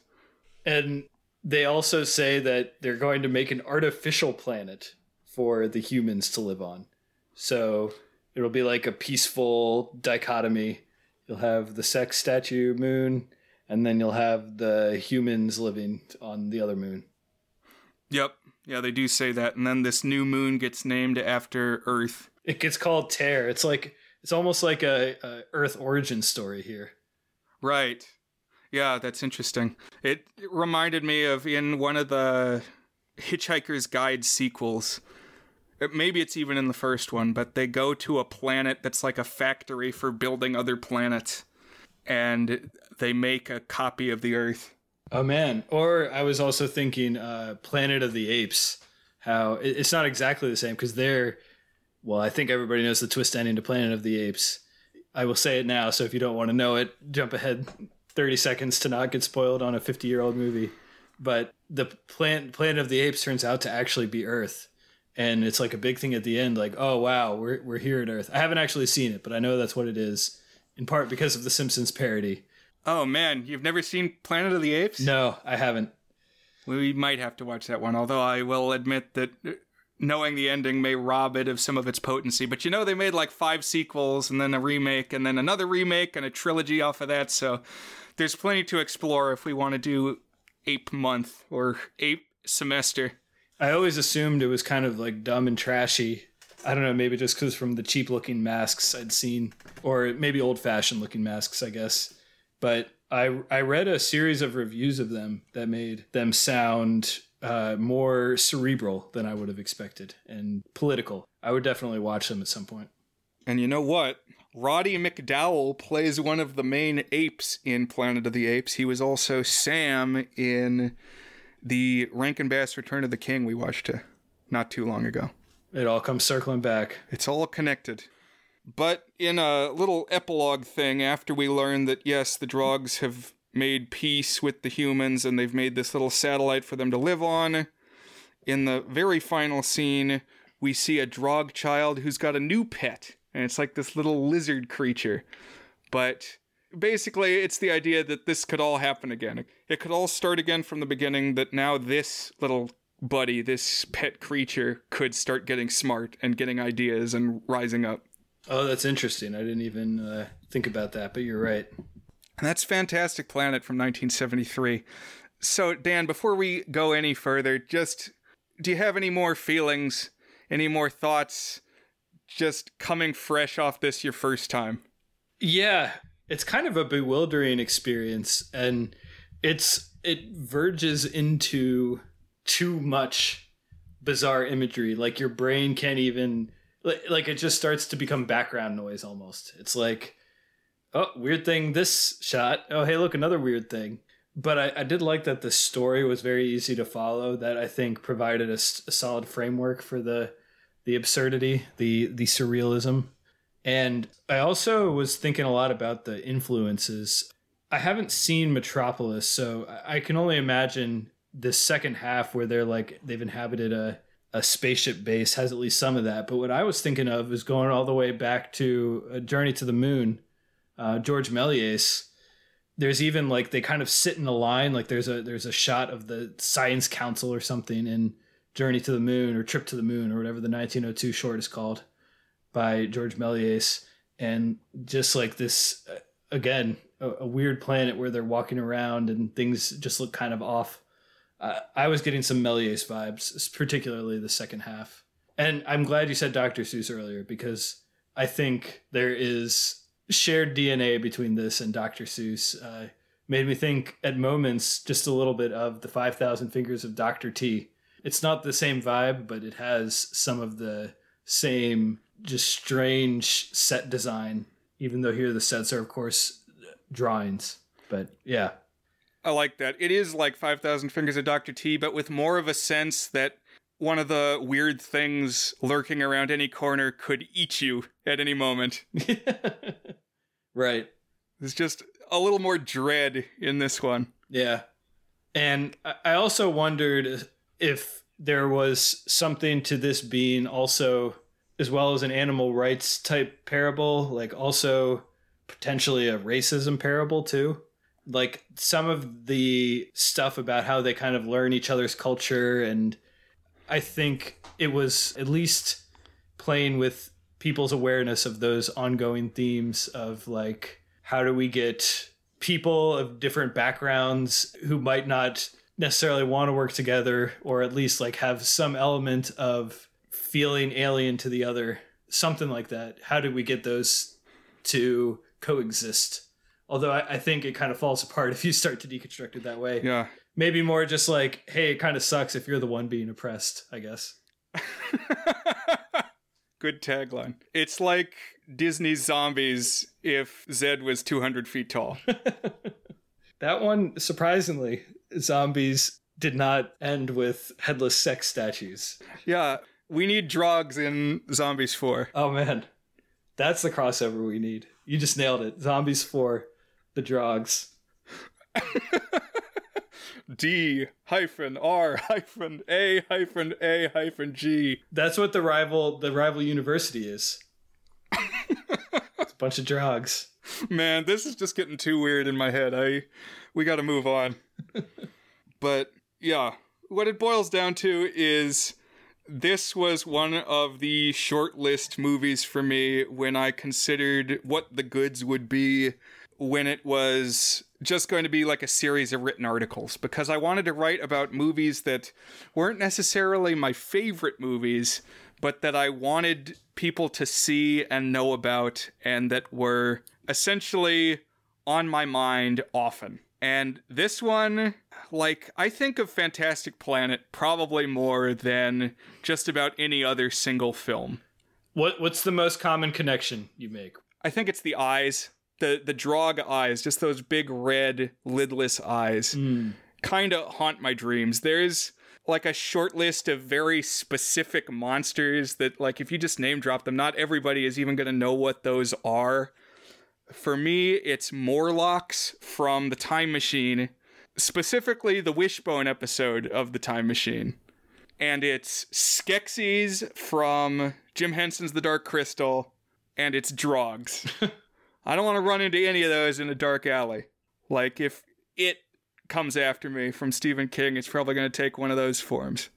And they also say that they're going to make an artificial planet for the humans to live on. So it'll be like a peaceful dichotomy. You'll have the sex statue moon, and then you'll have the humans living on the other moon. Yep. Yeah, they do say that. And then this new moon gets named after Earth. It gets called Terre. It's like it's almost like a, a Earth origin story here. Right. Yeah, that's interesting. It, it reminded me of in one of the Hitchhiker's Guide sequels. It, maybe it's even in the first one, but they go to a planet that's like a factory for building other planets, and they make a copy of the Earth. Oh man! Or I was also thinking, uh, Planet of the Apes. How it, it's not exactly the same because they're, well, I think everybody knows the twist ending to Planet of the Apes. I will say it now, so if you don't want to know it, jump ahead 30 seconds to not get spoiled on a 50 year old movie. But the planet, Planet of the Apes turns out to actually be Earth. And it's like a big thing at the end, like, oh wow, we're we're here at Earth. I haven't actually seen it, but I know that's what it is, in part because of the Simpsons parody. Oh man, you've never seen Planet of the Apes? No, I haven't. We might have to watch that one, although I will admit that uh, knowing the ending may rob it of some of its potency. But you know, they made like five sequels and then a remake and then another remake and a trilogy off of that. So there's plenty to explore if we want to do ape month or ape semester. I always assumed it was kind of like dumb and trashy. I don't know, maybe just because from the cheap looking masks I'd seen, or maybe old fashioned looking masks, I guess. But I I read a series of reviews of them that made them sound uh, more cerebral than I would have expected and political. I would definitely watch them at some point. And you know what? Roddy McDowall plays one of the main apes in Planet of the Apes. He was also Sam in the Rankin Bass Return of the King we watched uh, not too long ago. It all comes circling back. It's all connected. But in a little epilogue thing, after we learn that yes, the drogs have made peace with the humans and they've made this little satellite for them to live on, in the very final scene, we see a Drog child who's got a new pet and it's like this little lizard creature. But basically, it's the idea that this could all happen again. It could all start again from the beginning, that now this little buddy, this pet creature, could start getting smart and getting ideas and rising up. Oh, that's interesting. I didn't even uh, think about that, but you're right. And that's Fantastic Planet from 1973. So, Dan, before we go any further, just do you have any more feelings, any more thoughts just coming fresh off this your first time? Yeah, it's kind of a bewildering experience and it's it verges into too much bizarre imagery like your brain can't even like, like it just starts to become background noise almost. It's like oh, weird thing this shot. Oh, hey, look, another weird thing. But I, I did like that the story was very easy to follow. That I think provided a, a solid framework for the the absurdity, the the surrealism. And I also was thinking a lot about the influences. I haven't seen Metropolis, so I can only imagine the second half where they're like they've inhabited a a spaceship base has at least some of that. But what I was thinking of is going all the way back to a journey to the moon, uh, George Méliès. There's even like they kind of sit in a line, like there's a there's a shot of the Science Council or something, and Journey to the Moon or Trip to the Moon or whatever the 1902 short is called by George Méliès. And just like this, uh, again, a, a, weird planet where they're walking around and things just look kind of off. Uh, I was getting some Méliès vibes, particularly the second half. And I'm glad you said Dr. Seuss earlier because I think there is shared DNA between this and Dr. Seuss. Uh, made me think at moments just a little bit of the 5,000 Fingers of Dr. T it's not the same vibe, but it has some of the same just strange set design. Even though here the sets are of course drawings, but yeah. I like that. It is like 5,000 Fingers of Dr. T, but with more of a sense that one of the weird things lurking around any corner could eat you at any moment. right. There's just a little more dread in this one. Yeah. And I also wondered if there was something to this being also, as well as an animal rights type parable, like also potentially a racism parable too. Like some of the stuff about how they kind of learn each other's culture. And I think it was at least playing with people's awareness of those ongoing themes of like, how do we get people of different backgrounds who might not necessarily want to work together or at least like have some element of feeling alien to the other something like that. How do we get those to coexist? Although I, I, think it kind of falls apart if you start to deconstruct it that way. Yeah. Maybe more just like hey it kind of sucks if you're the one being oppressed i guess. Good tagline. It's like disney's zombies if zed was 200 feet tall. That one surprisingly zombies did not end with headless sex statues. Yeah, we need drogs in Zombies 4. Oh man. That's the crossover we need. You just nailed it. Zombies 4, the drogs. D hyphen R hyphen A hyphen A hyphen G. That's what the rival the rival university is. it's a bunch of drogs. Man, this is just getting too weird in my head. I we got to move on. but yeah, what it boils down to is this was one of the short list movies for me when I considered what the goods would be when it was just going to be like a series of written articles because I wanted to write about movies that weren't necessarily my favorite movies, but that I wanted people to see and know about and that were essentially on my mind often. And this one, like, I think of Fantastic Planet probably more than just about any other single film. What What's the most common connection you make? I think it's the eyes, the the Drog eyes, just those big red lidless eyes, mm. kind of haunt my dreams. There's like a short list of very specific monsters that, like, if you just name drop them, not everybody is even going to know what those are. For me, it's Morlocks from The Time Machine, specifically the Wishbone episode of The Time Machine. And it's Skeksis from Jim Henson's The Dark Crystal, and it's Drogs. I don't want to run into any of those in a dark alley. Like, if it comes after me from Stephen King, it's probably going to take one of those forms.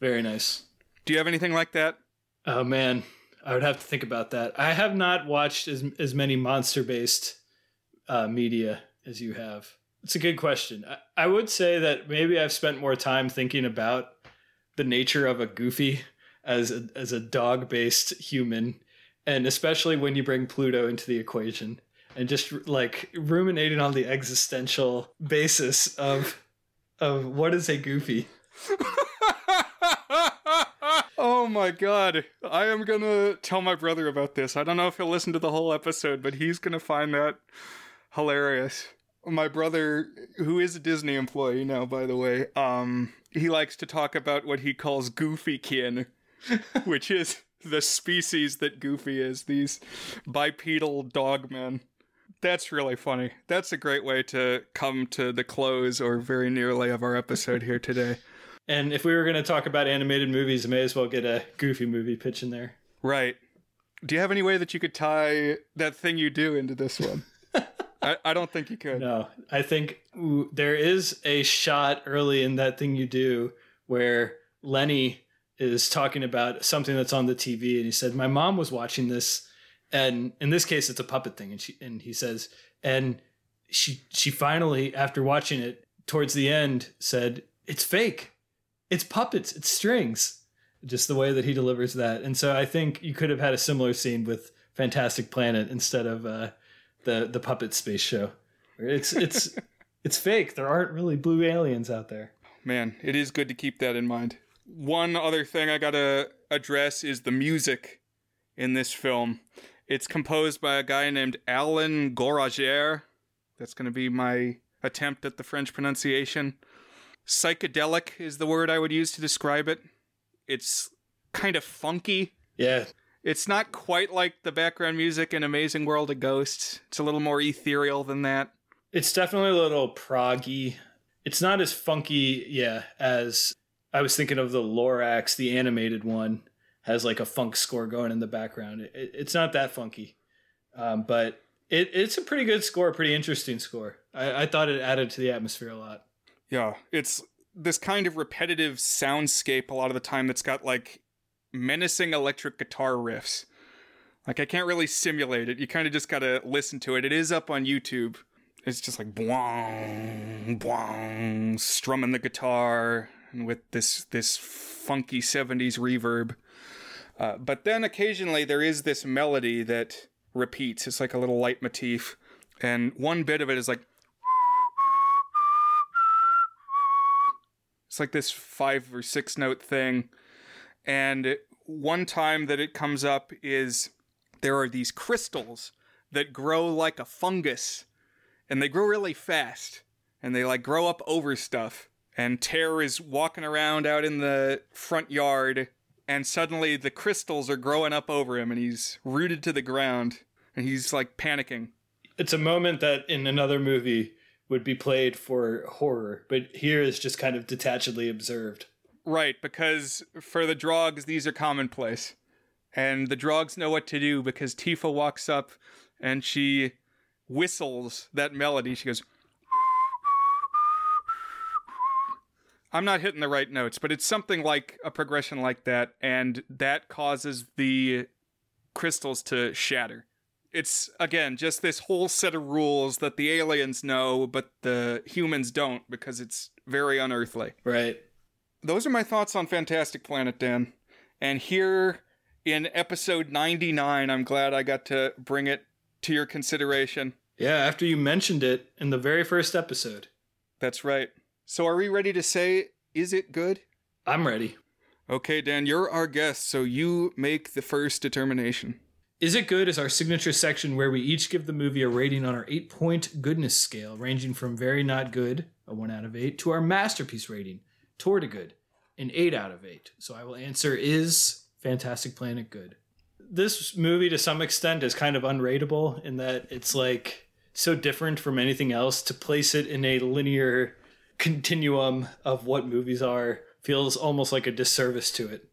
Very nice. Do you have anything like that? Oh, man. I would have to think about that. I have not watched as as many monster based uh, media as you have. It's a good question. I, I would say that maybe I've spent more time thinking about the nature of a goofy as a, as a dog based human, and especially when you bring Pluto into the equation, and just like ruminating on the existential basis of of what is a goofy. Oh my god. I am gonna tell my brother about this. I don't know if he'll listen to the whole episode, but he's gonna find that hilarious. My brother, who is a Disney employee now, by the way, um, he likes to talk about what he calls goofy kin, which is the species that Goofy is, these bipedal dogmen. That's really funny. That's a great way to come to the close or very nearly of our episode here today. And if we were going to talk about animated movies, I may as well get a goofy movie pitch in there. Right. Do you have any way that you could tie that thing you do into this one? I, I don't think you could. No, I think ooh, there is a shot early in that thing you do where Lenny is talking about something that's on the TV, and he said, "My mom was watching this, and in this case, it's a puppet thing." And she and he says, and she she finally, after watching it towards the end, said, "It's fake." It's puppets, it's strings. Just the way that he delivers that. And so I think you could have had a similar scene with Fantastic Planet instead of uh, the the puppet space show. It's it's it's fake. There aren't really blue aliens out there. Man, it is good to keep that in mind. One other thing I gotta address is the music in this film. It's composed by a guy named Alain Goraguer. That's gonna be my attempt at the French pronunciation. Psychedelic is the word I would use to describe it. It's kind of funky. Yeah. It's not quite like the background music in Amazing World of Ghosts. It's a little more ethereal than that. It's definitely a little proggy. It's not as funky, yeah, as I was thinking of the Lorax, the animated one, has like a funk score going in the background. It, it's not that funky, um, but it, it's a pretty good score, pretty interesting score. I, I thought it added to the atmosphere a lot. Yeah, it's this kind of repetitive soundscape a lot of the time that's got like menacing electric guitar riffs. Like I can't really simulate it. You kind of just got to listen to it. It is up on YouTube. It's just like boing, boing, strumming the guitar and with this this funky 70s reverb. Uh, but then occasionally there is this melody that repeats. It's like a little leitmotif. And one bit of it is like It's like this five or six note thing. And one time that it comes up is there are these crystals that grow like a fungus and they grow really fast and they like grow up over stuff. And Terre is walking around out in the front yard and suddenly the crystals are growing up over him and he's rooted to the ground and he's like panicking. It's a moment that in another movie would be played for horror, but here is just kind of detachedly observed. Right, because for the drogs, these are commonplace. And the drogs know what to do because Tiva walks up and she whistles that melody. She goes, I'm not hitting the right notes, but it's something like a progression like that, and that causes the crystals to shatter. It's again just this whole set of rules that the aliens know, but the humans don't because it's very unearthly. Right. Those are my thoughts on Fantastic Planet, Dan. And here in episode 99, I'm glad I got to bring it to your consideration. Yeah, after you mentioned it in the very first episode. That's right. So, are we ready to say, is it good? I'm ready. Okay, Dan, you're our guest, so you make the first determination. Is It Good is our signature section where we each give the movie a rating on our eight point goodness scale, ranging from very not good, a one out of eight, to our masterpiece rating, toward a good, an eight out of eight. So I will answer Is Fantastic Planet good? This movie, to some extent, is kind of unrateable in that it's like so different from anything else. To place it in a linear continuum of what movies are feels almost like a disservice to it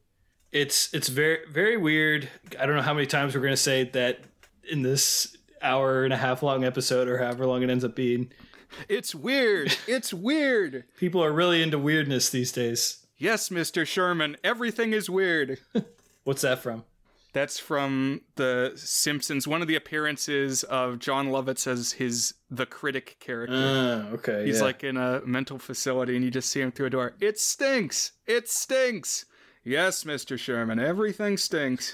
it's it's very very weird. I don't know how many times we're gonna say that in this hour and a half long episode or however long it ends up being. It's weird. It's weird. People are really into weirdness these days. Yes, Mr. Sherman, everything is weird. What's that from? That's from The Simpsons. One of the appearances of Jon Lovitz as his the critic character. Uh, okay. He's yeah. like in a mental facility and you just see him through a door. It stinks. It stinks. Yes, Mr. Sherman, everything stinks.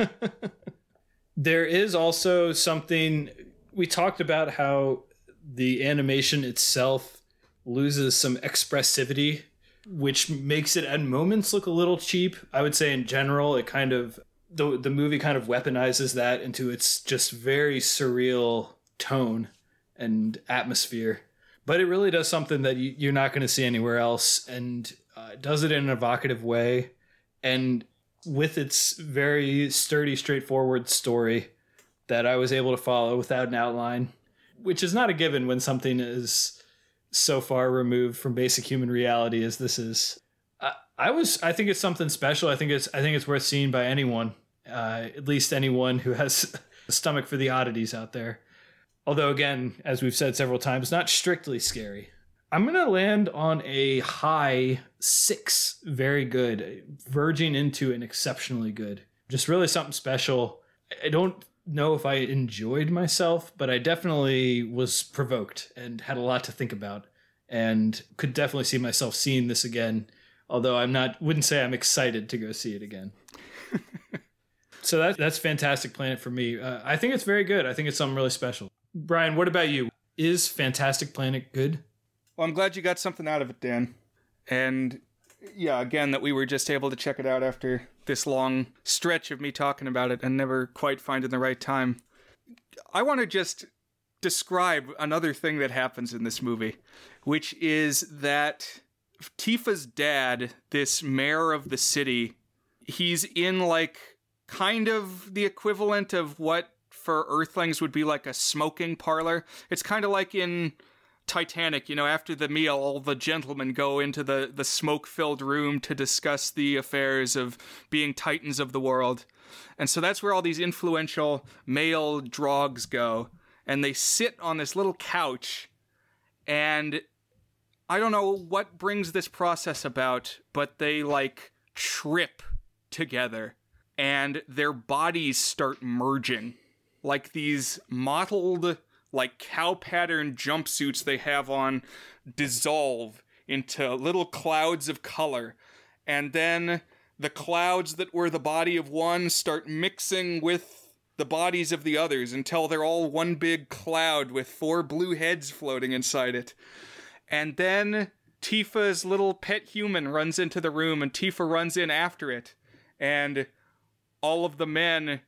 there is also something we talked about how the animation itself loses some expressivity, which makes it at moments look a little cheap. I would say in general, it kind of the the movie kind of weaponizes that into its just very surreal tone and atmosphere. But it really does something that you, are not going to see anywhere else, and uh, does it in an evocative way and with its very sturdy, straightforward story that I was able to follow without an outline, which is not a given when something is so far removed from basic human reality as this is. I, was, I think it's something special. I think it's, I think it's worth seeing by anyone, uh, at least anyone who has a stomach for the oddities out there. Although, again, as we've said several times, not strictly scary. I'm going to land on a high six. Very good. Verging into an exceptionally good. Just really something special. I don't know if I enjoyed myself, but I definitely was provoked and had a lot to think about and could definitely see myself seeing this again. Although I'm not, wouldn't say I'm excited to go see it again. so that, that's Fantastic Planet for me. Uh, I think it's very good. I think it's something really special. Brian, what about you? Is Fantastic Planet good? Well, I'm glad you got something out of it, Dan. And yeah, again, that we were just able to check it out after this long stretch of me talking about it and never quite finding the right time. I want to just describe another thing that happens in this movie, which is that Tiva's dad, this mayor of the city, he's in like kind of the equivalent of what for Earthlings would be like a smoking parlor. It's kind of like in Titanic, you know, after the meal, all the gentlemen go into the, the smoke filled room to discuss the affairs of being titans of the world. And so that's where all these influential male drogs go. And they sit on this little couch. And I don't know what brings this process about, but they like trip together and their bodies start merging like these mottled like cow pattern jumpsuits they have on dissolve into little clouds of color. And then the clouds that were the body of one start mixing with the bodies of the others until they're all one big cloud with four blue heads floating inside it. And then Tiva's little pet human runs into the room and Tiva runs in after it. And all of the men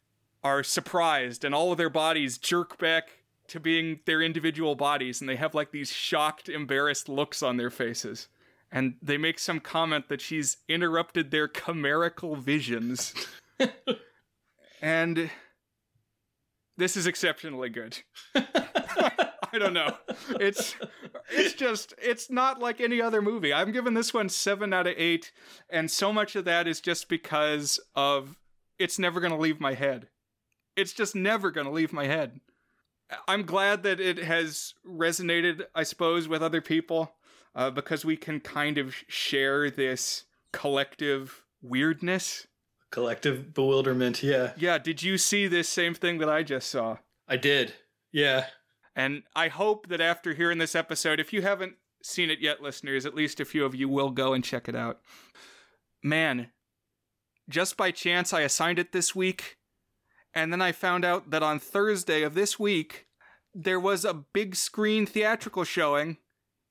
are surprised and all of their bodies jerk back to being their individual bodies and they have like these shocked embarrassed looks on their faces. And they make some comment that she's interrupted their chimerical visions. And this is exceptionally good. I don't know. It's it's just it's not like any other movie. I'm giving this one 7 out of 8 and so much of that is just because of it's never going to leave my head. It's just never going to leave my head I'm glad that it has resonated, I suppose, with other people uh, because we can kind of share this collective weirdness. Collective bewilderment, yeah. Yeah, did you see this same thing that I just saw? I did, yeah. And I hope that after hearing this episode, if you haven't seen it yet, listeners, at least a few of you will go and check it out. Man, just by chance, I assigned it this week and then I found out that on Thursday of this week, there was a big screen theatrical showing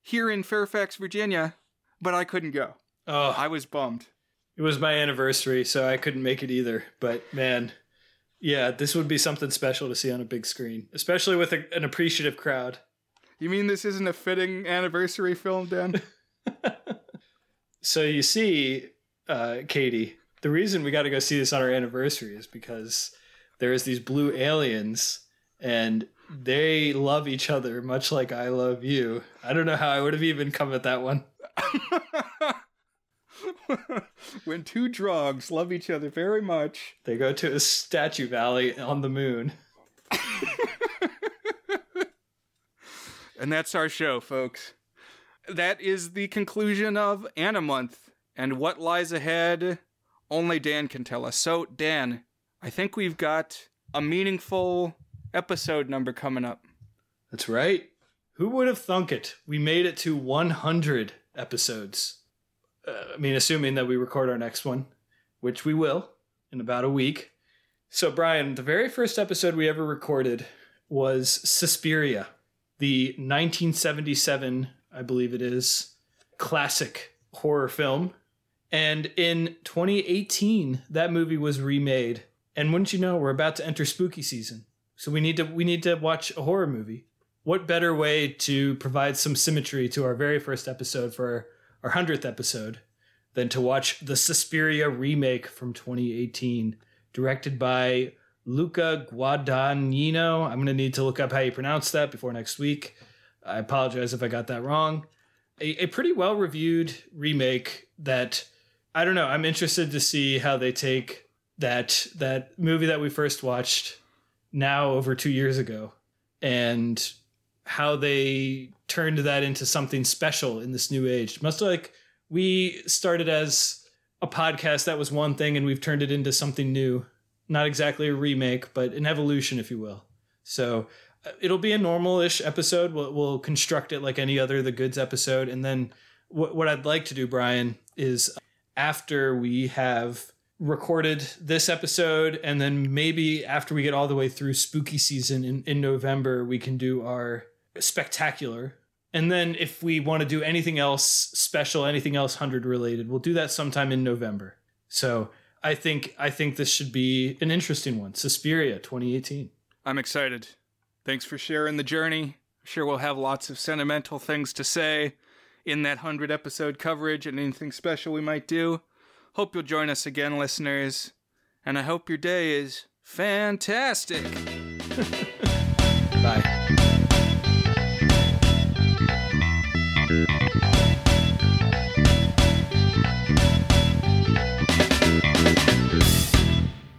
here in Fairfax, Virginia, but I couldn't go. Oh, I was bummed. It was my anniversary, so I couldn't make it either. But man, yeah, this would be something special to see on a big screen, especially with a, an appreciative crowd. You mean this isn't a fitting anniversary film, Dan? so you see, uh, Katie, the reason we got to go see this on our anniversary is because there's these blue aliens and they love each other much like I love you. I don't know how I would have even come at that one. when two drogs love each other very much, they go to a statue valley on the moon. and that's our show, folks. That is the conclusion of Animonth. And what lies ahead, only Dan can tell us. So, Dan, I think we've got a meaningful episode number coming up. That's right. Who would have thunk it? We made it to 100 episodes. Uh, I mean, assuming that we record our next one, which we will in about a week. So, Brian, the very first episode we ever recorded was Suspiria, the 1977, I believe it is, classic horror film. And in 2018, that movie was remade and wouldn't you know, we're about to enter spooky season. So we need to we need to watch a horror movie. What better way to provide some symmetry to our very first episode for our 100th episode than to watch the Suspiria remake from 2018, directed by Luca Guadagnino. I'm going to need to look up how you pronounce that before next week. I apologize if I got that wrong. A, a pretty well reviewed remake that I don't know. I'm interested to see how they take that that movie that we first watched now over two years ago and how they turned that into something special in this new age. Must like we started as a podcast that was one thing and we've turned it into something new. Not exactly a remake but an evolution if you will. So uh, it'll be a normal-ish episode. We'll, we'll construct it like any other the goods episode. And then what, what i'd like to do brian is after we have recorded this episode and then maybe after we get all the way through spooky season in, in november we can do our spectacular. And then if we want to do anything else special anything else 100 related we'll do that sometime in november. So i think i think this should be an interesting one. Suspiria 2018 i'm excited. Thanks for sharing the journey. I'm sure we'll have lots of sentimental things to say in that 100 episode coverage and anything special we might do. Hope you'll join us again, listeners. And I hope your day is fantastic. Bye.